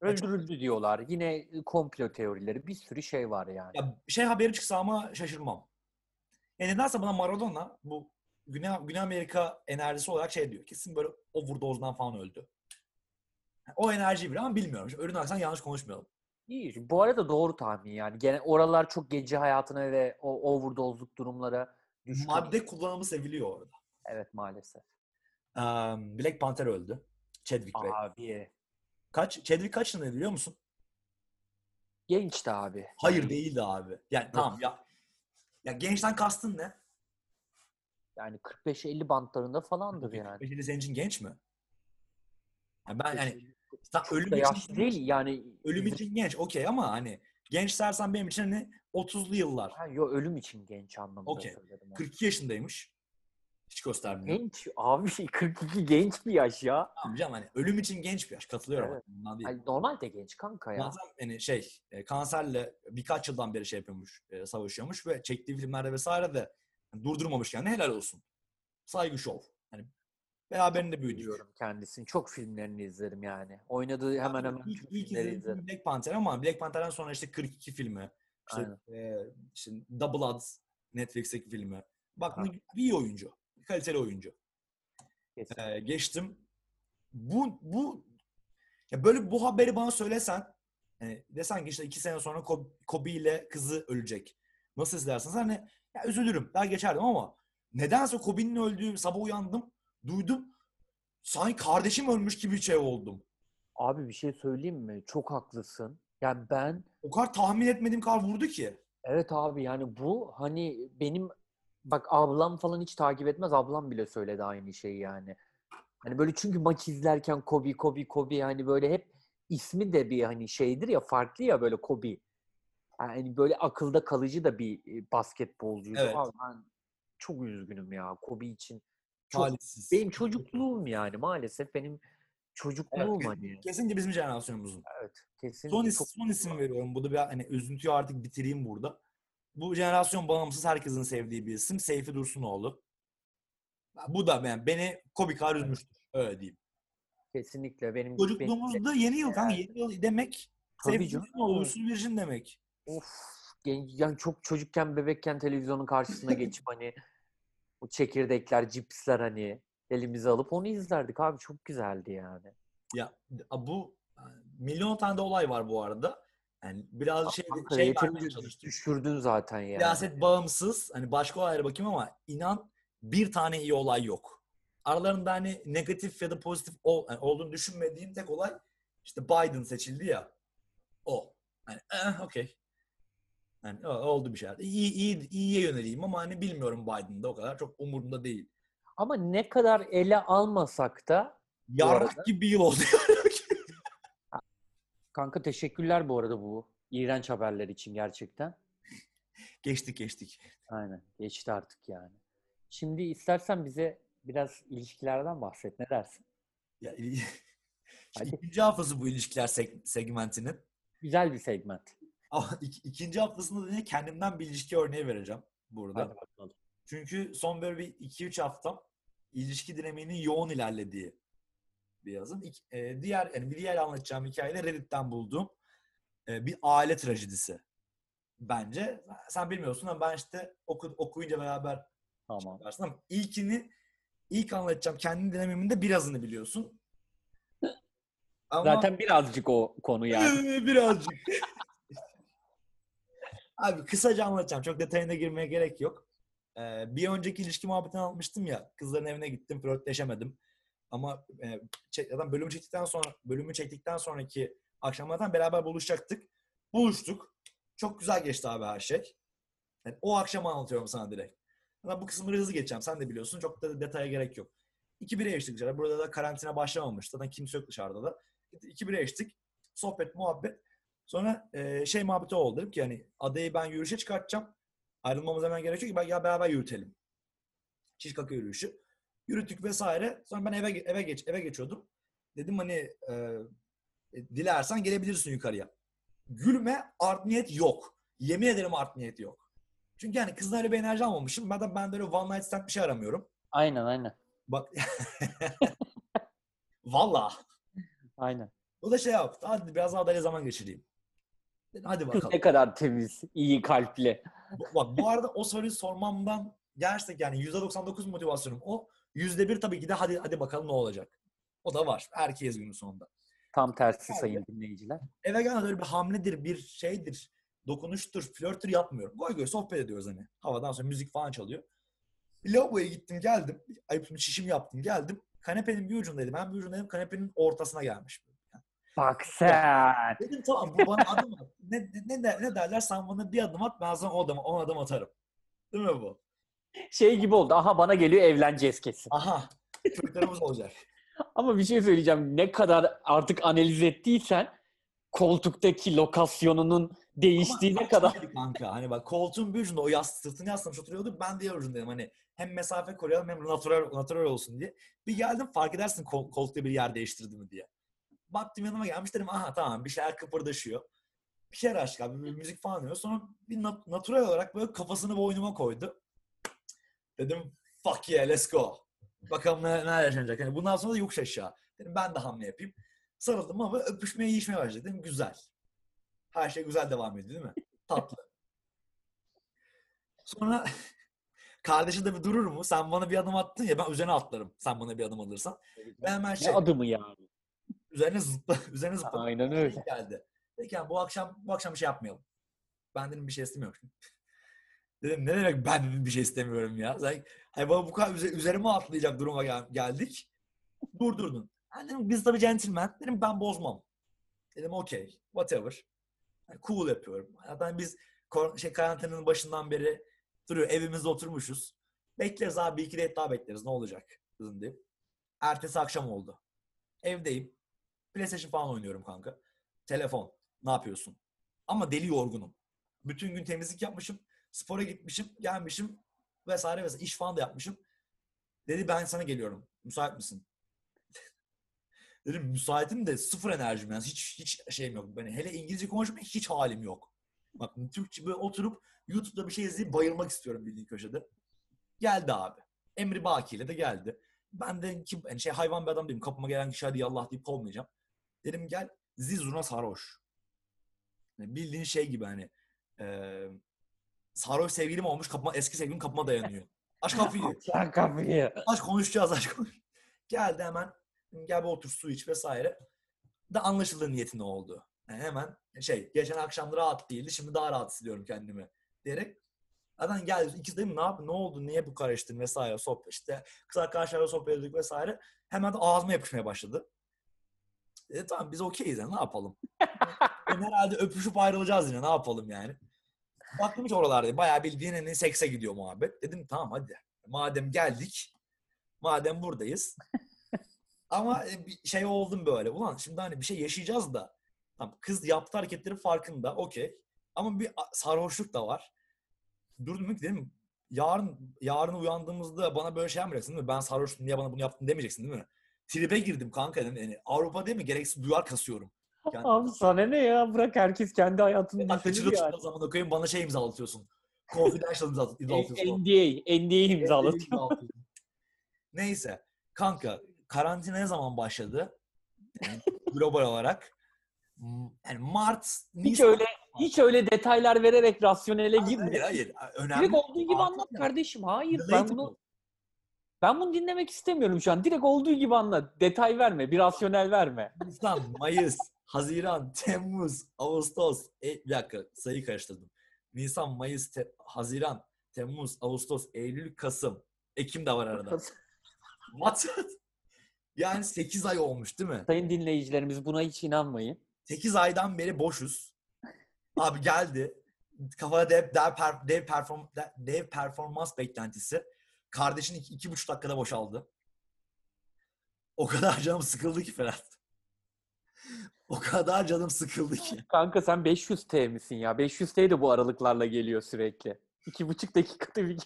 Öldürüldü diyorlar. Yine komplo teorileri. Bir sürü şey var yani. Ya şey haberi çıksa ama şaşırmam. E nedense bana Maradona bu Güney, Güney Amerika enerjisi olarak şey diyor. Kesin böyle overdose'dan falan öldü. O enerjiyi biliyor ama bilmiyorum. Şimdi Ölün yanlış konuşmayalım. İyi. Bu arada doğru tahmin yani. Gene oralar çok gece hayatına ve o overdose'luk durumlara düşkün. Madde kullanımı seviliyor orada. Evet maalesef. Um, Black Panther öldü. Chadwick Bey. Abi. Kaç? Chadwick kaç yaşındaydı biliyor musun? Gençti abi. Hayır Yani- değildi abi. Yani tamam ya. Ya gençten kastın ne? Yani 45-50 bantlarında falandır yani. Beşili senin için genç mi? Ya ben yani 45-50 sen ölüm da için, yaşlı değil yani. ölüm için genç okey ama hani genç dersen benim için hani 30'lu yıllar. Ha, yo, ölüm için genç anlamında Okey. söyledim. onu. 42 yaşındaymış. Hiç göstermiyor. Genç abi 42 genç bir yaş ya. Tamam canım hani ölüm için genç bir yaş. Katılıyorum. Evet. Bundan değil. Ay, normal de genç kanka ya. Zaten hani şey e, kanserle birkaç yıldan beri şey yapıyormuş, e, savaşıyormuş ve çektiği filmlerde vesaire de durdurmamış yani helal olsun. Saygı şov. Beraberinde büyüdük. Biliyorum kendisini. Çok filmlerini izlerim yani. Oynadığı hemen hemen ilk, tüm ilk filmleri izlerim. Black Panther ama Black Panther'den sonra işte 42 filmi. İşte, Aynen. e, işte Double Odds Netflix'teki filmi. Bak Ha. bir iyi oyuncu. Kaliteli oyuncu. Kesin. Ee, geçtim. Bu bu ya böyle bu haberi bana söylesen hani desen ki işte iki sene sonra Kobe, Kobe ile kızı ölecek. Nasıl izlersiniz? Hani ya üzülürüm. Daha geçerdim ama nedense Kobe'nin öldüğü sabah uyandım. Duydum. Sanki kardeşim ölmüş gibi şey oldum. Abi bir şey söyleyeyim mi? Çok haklısın. Yani ben O kadar tahmin etmediğim kadar vurdu ki. evet abi yani bu hani benim bak ablam falan hiç takip etmez. Ablam bile söyledi aynı şeyi yani. Hani böyle çünkü maç izlerken Kobe Kobe Kobe hani böyle hep ismi de bir hani şeydir ya farklı ya böyle Kobe. Yani böyle akılda kalıcı da bir e, basketbolcuydu. Evet. Abi ben çok üzgünüm ya Kobe için. Talihsiz. benim çocukluğum yani maalesef benim çocukluğum Evet, hani. Kesinlikle bizim jenerasyonumuzun. Evet. Kesinlikle Son, çok son isim veriyorum. Bu da bir hani üzüntüyü artık bitireyim burada. Bu jenerasyon bağımsız herkesin sevdiği bir isim. Seyfi Dursunoğlu. Bu da yani beni Kobe kadar üzmüştür. Öyle diyeyim. kesinlikle benim benim Çocukluğumuzda yeni yıl kanka. Yeni yıl demek Tabii Seyfi. Dursunoğlu, Usul Virgin demek. Of yani çok çocukken bebekken televizyonun karşısına geçip hani o çekirdekler, cipsler hani elimize alıp onu izlerdik abi çok güzeldi yani. Ya bu milyon tane de olay var bu arada. Yani biraz şey, Kanka, şey vermeye çalıştım. düşürdün zaten yani. Siyaset bağımsız. Hani başka olaylara bakayım ama inan bir tane iyi olay yok. Aralarında hani negatif ya da pozitif ol, yani olduğunu düşünmediğim tek olay işte Biden seçildi ya. O. Hani eh, okey. Yani oldu bir şey. İyi, iyi, iyiye yöneleyim ama hani bilmiyorum Biden'da o kadar. Çok umurumda değil. Ama ne kadar ele almasak da Yarrak gibi bir yıl oldu. kanka teşekkürler bu arada bu iğrenç haberler için gerçekten. geçtik geçtik. Aynen geçti artık yani. Şimdi istersen bize biraz ilişkilerden bahset ne dersin? Ya, Hadi. ikinci haftası bu ilişkiler seg- segmentinin. Güzel bir segment. İk- ikinci haftasında da yine kendimden bir ilişki örneği vereceğim burada. Hadi bakalım. Çünkü son böyle bir 2-3 haftam ilişki dinamiğinin yoğun ilerlediği bir yazım. İk- e, diğer yani bir diğer anlatacağım hikaye de Reddit'ten bulduğum e, bir aile trajedisi. Bence sen bilmiyorsun ama ben işte oku, okuyunca beraber Tamam. yaparsın ama ilkini ilk anlatacağım kendi dinamiğimin de birazını biliyorsun. Ama Zaten birazcık o konu yani. birazcık. Abi kısaca anlatacağım. Çok detayına girmeye gerek yok. Ee, bir önceki ilişki muhabbetini almıştım ya. Kızların evine gittim, flörtleşemedim. Ama e, zaten bölümü çektikten sonra bölümü çektikten sonraki akşam zaten beraber buluşacaktık. Buluştuk. Çok güzel geçti abi her şey. Yani o akşam anlatıyorum sana direkt. Ama bu kısımları hızlı geçeceğim. Sen de biliyorsun. Çok da detaya gerek yok. İki bire içtik dışarı. Burada da karantina başlamamış. Zaten kimse yok dışarıda da. İki bire içtik. Sohbet, muhabbet. Sonra e, şey muhabbeti oldu. Dedim ki yani adayı ben yürüyüşe çıkartacağım. Ayrılmamız hemen gerekiyor ki ben ya beraber yürütelim. Çiş kaka yürüyüşü. Yürüttük vesaire. Sonra ben eve eve geç eve geçiyordum. Dedim hani e, dilersen gelebilirsin yukarıya. Gülme art niyet yok. Yemin ederim art niyet yok. Çünkü yani kızdan öyle bir enerji almamışım. Ben de ben de öyle one night stand bir şey aramıyorum. Aynen aynen. Bak. Valla. Aynen. O da şey yaptı. Hadi biraz daha adayla zaman geçireyim. Dedim, hadi bakalım. ne kadar temiz, iyi kalpli. Bak bu arada o soruyu sormamdan gerçekten yani %99 motivasyonum o. %1 tabii ki de hadi hadi bakalım ne olacak. O da var. Herkes günün sonunda. Tam tersi Abi. sayın dinleyiciler. Eve gelmeden öyle bir hamledir, bir şeydir, dokunuştur, flörttür yapmıyorum. Goy goy sohbet ediyoruz hani. Havadan sonra müzik falan çalıyor. Lavaboya gittim geldim. Ayıp bir çişim yaptım geldim. Kanepenin bir ucundaydım. Ben bir ucundaydım. Kanepenin ortasına gelmiş. Bak sen. Dedim tamam bu bana adım. Ne, ne, ne, derler sen bana bir adım at ben sana o adım, on adım atarım. Değil mi bu? Şey gibi oldu. Aha bana geliyor evleneceğiz kesin. Aha. Çocuklarımız olacak. Ama bir şey söyleyeceğim. Ne kadar artık analiz ettiysen koltuktaki lokasyonunun Değiştiğine Ama kadar. kanka. Hani bak koltuğun bir ucunda o yas, sırtını yaslamış oturuyordu. Ben diğer ucundayım. Hani hem mesafe koruyalım hem natural, natural olsun diye. Bir geldim fark edersin kol, koltukta bir yer değiştirdi mi diye. Baktım yanıma gelmiş dedim aha tamam bir şeyler kıpırdaşıyor. Bir şeyler açtık abi bir müzik falan diyor. Sonra bir nat- natural olarak böyle kafasını boynuma koydu. Dedim fuck yeah let's go. Bakalım ne, neler yaşanacak. Hani bundan sonra da yokuş aşağı. Dedim ben de hamle yapayım. Sarıldım ama öpüşmeye yiyişmeye başladı. Dedim güzel. Her şey güzel devam ediyor değil mi? Tatlı. Sonra kardeşi de bir durur mu? Sen bana bir adım attın ya ben üzerine atlarım. Sen bana bir adım alırsan. Ben hemen Ne şey adımı yani? üzerine zıpla üzerine zıpla. Aynen öyle. geldi. Dedi "Yani bu akşam bu akşam bir şey yapmayalım. Ben dedim bir şey istemiyorum. dedim ne demek ben dedim bir şey istemiyorum ya. Sen, hani bana bu kadar üze- üzerime atlayacak duruma gel- geldik. Durdurdun. Ben dedim biz tabii gentleman. Dedim ben bozmam. Dedim okey whatever. Yani cool yapıyorum. Zaten biz şey karantinanın başından beri duruyor. Evimizde oturmuşuz. Bekleriz abi iki date daha bekleriz. Ne olacak? Kızım deyip. Ertesi akşam oldu. Evdeyim. PlayStation falan oynuyorum kanka. Telefon. Ne yapıyorsun? Ama deli yorgunum. Bütün gün temizlik yapmışım. Spora gitmişim. Gelmişim. Vesaire vesaire. İş falan da yapmışım. Dedi ben sana geliyorum. Müsait misin? Dedim müsaitim de sıfır enerjim yani. Hiç hiç şeyim yok. Ben hele İngilizce konuşmaya hiç halim yok. Bak Türkçe böyle oturup YouTube'da bir şey izleyip bayılmak istiyorum bildiğin köşede. Geldi abi. Emri Baki ile de geldi. Ben de ki yani şey hayvan bir adam değilim. Kapıma gelen kişi hadi yallah deyip kovmayacağım. Dedim gel zizuruna sarhoş. Yani bildiğin şey gibi hani eee sarhoş sevgilim olmuş kapıma eski sevgilim kapıma dayanıyor. Aç kapıyı. Sen kapıyı. Aç konuşacağız aç konuş. Geldi hemen gel bir otur su iç vesaire. Da anlaşıldı niyetin ne oldu. Yani hemen şey geçen akşam rahat değildi şimdi daha rahat hissediyorum kendimi diyerek Zaten geldi ikisi dedim ne yap ne oldu niye bu karıştın vesaire sohbet işte kız arkadaşlarla sohbet ediyorduk vesaire hemen de ağzıma yapışmaya başladı. Dedi tamam biz okeyiz ya ne yapalım. Yani herhalde öpüşüp ayrılacağız yine ne yapalım yani. Baktım hiç oralarda bayağı bildiğin hani sekse gidiyor muhabbet. Dedim tamam hadi madem geldik madem buradayız ama e, bir şey oldum böyle. Ulan şimdi hani bir şey yaşayacağız da. Tamam, kız yaptığı hareketlerin farkında. Okey. Ama bir sarhoşluk da var. Durdum ki dedim yarın yarın uyandığımızda bana böyle şey yapmayacaksın değil mi? Ben sarhoştum niye bana bunu yaptın demeyeceksin değil mi? Tribe girdim kanka dedim. Yani Avrupa değil mi? Gereksiz duyar kasıyorum. Yani, Abi sana ne ya? Bırak herkes kendi hayatını Bak düşünür yani. tutma zamanı koyayım bana şey imzalatıyorsun. Confidential imza- imzalatıyorsun. NDA, NDA imzalatıyor. imzalatıyorsun. Neyse. Kanka karantina ne zaman başladı? Yani global olarak. Yani Mart, Hiç Nisan- öyle hiç öyle detaylar vererek rasyonele Hayır, girme. hayır. Önemli. Direkt olduğu gibi anlat kardeşim. Hayır ben bunu ben bunu dinlemek istemiyorum şu an. Direkt olduğu gibi anlat. Detay verme, bir rasyonel verme. Nisan, Mayıs, Haziran, Temmuz, Ağustos. E, bir dakika sayı karıştırdım. Nisan, Mayıs, Te- Haziran, Temmuz, Ağustos, Eylül, Kasım. Ekim de var arada. What? yani 8 ay olmuş değil mi? Sayın dinleyicilerimiz buna hiç inanmayın. 8 aydan beri boşuz. Abi geldi. Kafada dev, dev, per- dev, perform, dev performans beklentisi. Kardeşin iki, iki buçuk dakikada boşaldı. O kadar canım sıkıldı ki Ferhat. O kadar canım sıkıldı ki. Kanka sen 500 T misin ya? 500 T de bu aralıklarla geliyor sürekli. İki buçuk dakikada bir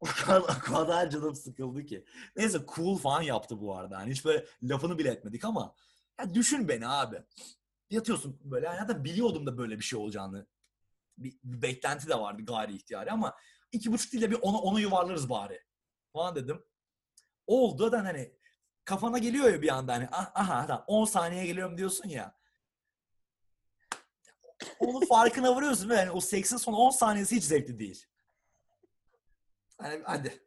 O kadar, o kadar canım sıkıldı ki. Neyse cool falan yaptı bu arada. Hani hiç böyle lafını bile etmedik ama ya düşün beni abi. Yatıyorsun böyle. Yani zaten biliyordum da böyle bir şey olacağını. Bir, bir beklenti de vardı gayri ihtiyari ama iki buçuk değil de bir onu, onu yuvarlarız bari. Falan dedim. Oldu da hani kafana geliyor ya bir anda hani "Ah, aha tamam 10 saniye geliyorum diyorsun ya. Onun farkına varıyorsun ve yani o seksin son 10 saniyesi hiç zevkli değil. Hani hadi.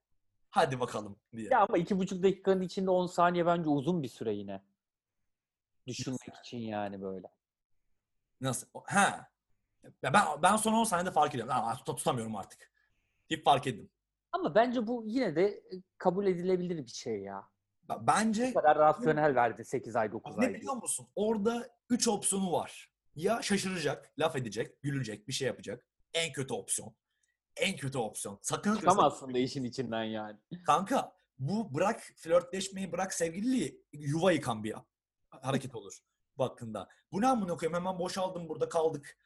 Hadi bakalım diye. Ya ama iki buçuk dakikanın içinde 10 saniye bence uzun bir süre yine. Düşünmek için yani böyle. Nasıl? Ha. Ya ben ben son 10 saniyede fark ediyorum. Aa, tut- tutamıyorum artık. Hep fark ettim. Ama bence bu yine de e, kabul edilebilir bir şey ya. Bence Bu kadar rasyonel verdi 8 ay 9 ne ay. biliyor musun? Orada 3 opsiyonu var. Ya şaşıracak, laf edecek, gülecek, bir şey yapacak. En kötü opsiyon. En kötü opsiyon. Sakın Çıkamazsın da işin içinden yani. Kanka bu bırak flörtleşmeyi bırak sevgililiği yuva yıkan bir hareket olur baktığında. Bu ne amına koyayım hemen boşaldım burada kaldık.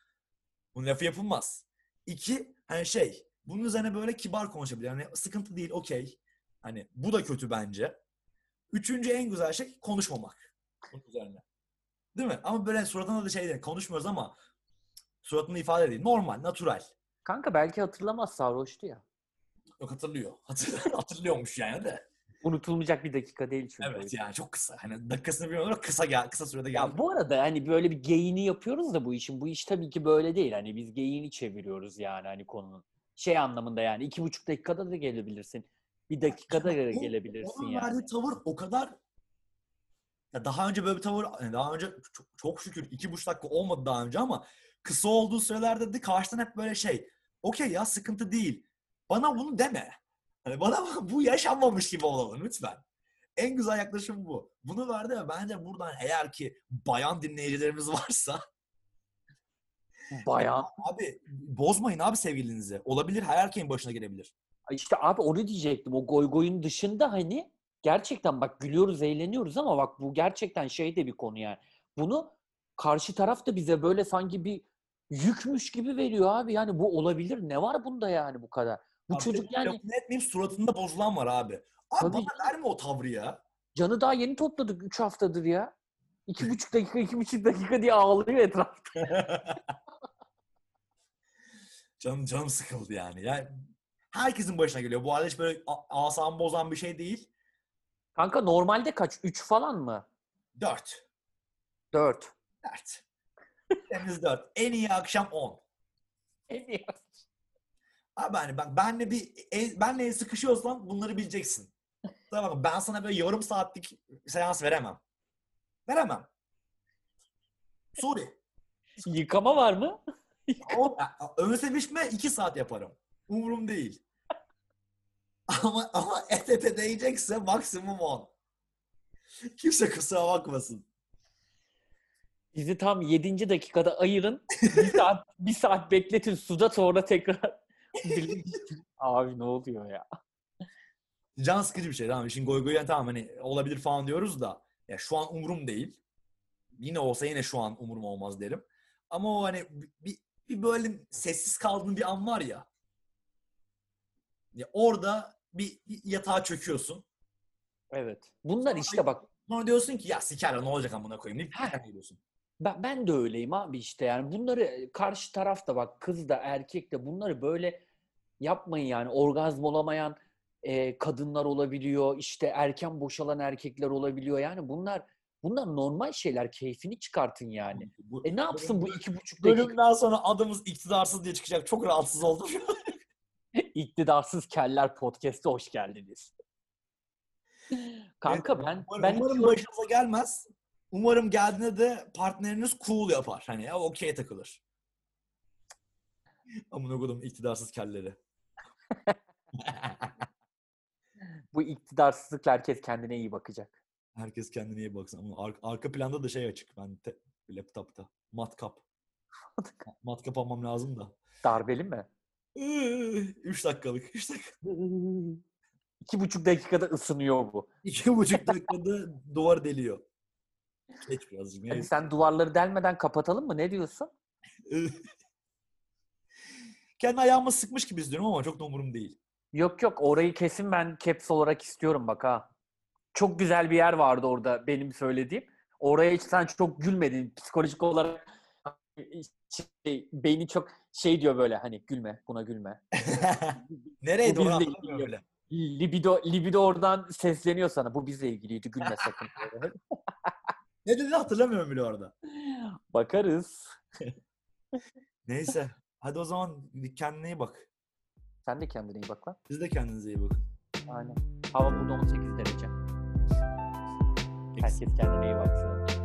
Bunun lafı yapılmaz. İki, hani şey, bunun üzerine böyle kibar konuşabilir. Hani sıkıntı değil, okey. Hani bu da kötü bence. Üçüncü en güzel şey konuşmamak. Bunun üzerine. Değil mi? Ama böyle suratına da şey değil, konuşmuyoruz ama suratını ifade değil. Normal, natural. Kanka belki hatırlamaz sarhoştu ya. Yok hatırlıyor. Hatır- hatırlıyormuş yani de. Unutulmayacak bir dakika değil çünkü. Evet yani çok kısa. Hani dakikasını bilmiyorum ama kısa gel kısa sürede geldi. Ya bu arada hani böyle bir geyini yapıyoruz da bu işin. Bu iş tabii ki böyle değil. Hani biz geyini çeviriyoruz yani hani konunun. Şey anlamında yani iki buçuk dakikada da gelebilirsin. Bir dakikada da gelebilirsin Onun yani. verdiği tavır o kadar ya daha önce böyle bir tavır yani daha önce çok, çok şükür iki buçuk dakika olmadı daha önce ama kısa olduğu sürelerde de karşıdan hep böyle şey okey ya sıkıntı değil. Bana bunu deme. Hani bana bu yaşanmamış gibi olalım lütfen. En güzel yaklaşım bu. Bunu verdi ve bence buradan eğer ki bayan dinleyicilerimiz varsa Bayağı. abi bozmayın abi sevgilinizi. Olabilir her erkeğin başına gelebilir. İşte abi onu diyecektim. O goy goyun dışında hani gerçekten bak gülüyoruz, eğleniyoruz ama bak bu gerçekten şey de bir konu yani. Bunu karşı taraf da bize böyle sanki bir yükmüş gibi veriyor abi. Yani bu olabilir. Ne var bunda yani bu kadar? Bu Abi, çocuk yani lafını etmeyeyim suratında bozulan var abi. Abi Tabii. bana verme o tavrı ya. canı daha yeni topladık 3 haftadır ya. İki buçuk dakika, iki buçuk dakika diye ağlıyor etrafta. canım canım sıkıldı yani. Yani herkesin başına geliyor. Bu arada hiç böyle asam bozan bir şey değil. Kanka normalde kaç? 3 falan mı? Dört. 4. Dört. Temiz dört. En iyi akşam on. Abi hani bak benle bir el, benle sıkışıyorsan bunları bileceksin. Tamam mı? Ben sana böyle yarım saatlik seans veremem. Veremem. Sorry. Yıkama var mı? Ama ön sevişme iki saat yaparım. Umurum değil. Ama ama et ete değecekse maksimum 10. Kimse kusura bakmasın. Bizi tam 7. dakikada ayırın. Bir saat, bir saat bekletin suda sonra tekrar. Abi ne oluyor ya? Can sıkıcı bir şey tamam. İşin goy goyu tamam hani olabilir falan diyoruz da ya şu an umurum değil. Yine olsa yine şu an umurum olmaz derim. Ama o hani bir, bir böyle sessiz kaldığın bir an var ya. Ya orada bir yatağa çöküyorsun. Evet. Bunlar işte bak Sonra diyorsun ki ya sikerler ne olacak amına koyayım deyip Ha. gidiyorsun. ben, ben de öyleyim abi işte yani bunları karşı tarafta bak kız da erkek de bunları böyle yapmayın yani orgazm olamayan e, kadınlar olabiliyor işte erken boşalan erkekler olabiliyor yani bunlar bunlar normal şeyler keyfini çıkartın yani. Bu, E ne yapsın bu iki buçuk dakika Bölümden sonra adımız iktidarsız diye çıkacak. Çok rahatsız oldum. iktidarsız keller podcast'e hoş geldiniz. Kanka ben umarım, ben umarım başınıza gelmez. Umarım geldiğinde de partneriniz cool yapar. Hani ya okey takılır. Amına koydum iktidarsız kelleri. bu iktidarsızlıkla herkes kendine iyi bakacak. Herkes kendine iyi baksın. Ama ar- arka planda da şey açık. Ben te- laptopta. Matkap. Matkap almam lazım da. Darbeli mi? 3 dakikalık. 3 dakika. İki buçuk dakikada ısınıyor bu. İki buçuk dakikada duvar deliyor. Geç birazcık. Neyse. sen duvarları delmeden kapatalım mı? Ne diyorsun? Kendi ayağımı sıkmış gibi izliyorum ama çok da umurum değil. Yok yok orayı kesin ben caps olarak istiyorum bak ha. Çok güzel bir yer vardı orada benim söylediğim. Oraya hiç sen çok gülmedin. Psikolojik olarak şey, beyni çok şey diyor böyle hani gülme buna gülme. Nereydi Bu onu bizle hatırlamıyorum ilgili. öyle. Libido, libido oradan sesleniyor sana. Bu bizle ilgiliydi gülme sakın. Ne dedi hatırlamıyorum bile orada. Bakarız. Neyse. Hadi o zaman kendine iyi bak. Sen de kendine iyi bak lan. Siz de kendinize iyi bakın. Aynen. Hava burada 18 derece. Herkes kendine iyi baksın.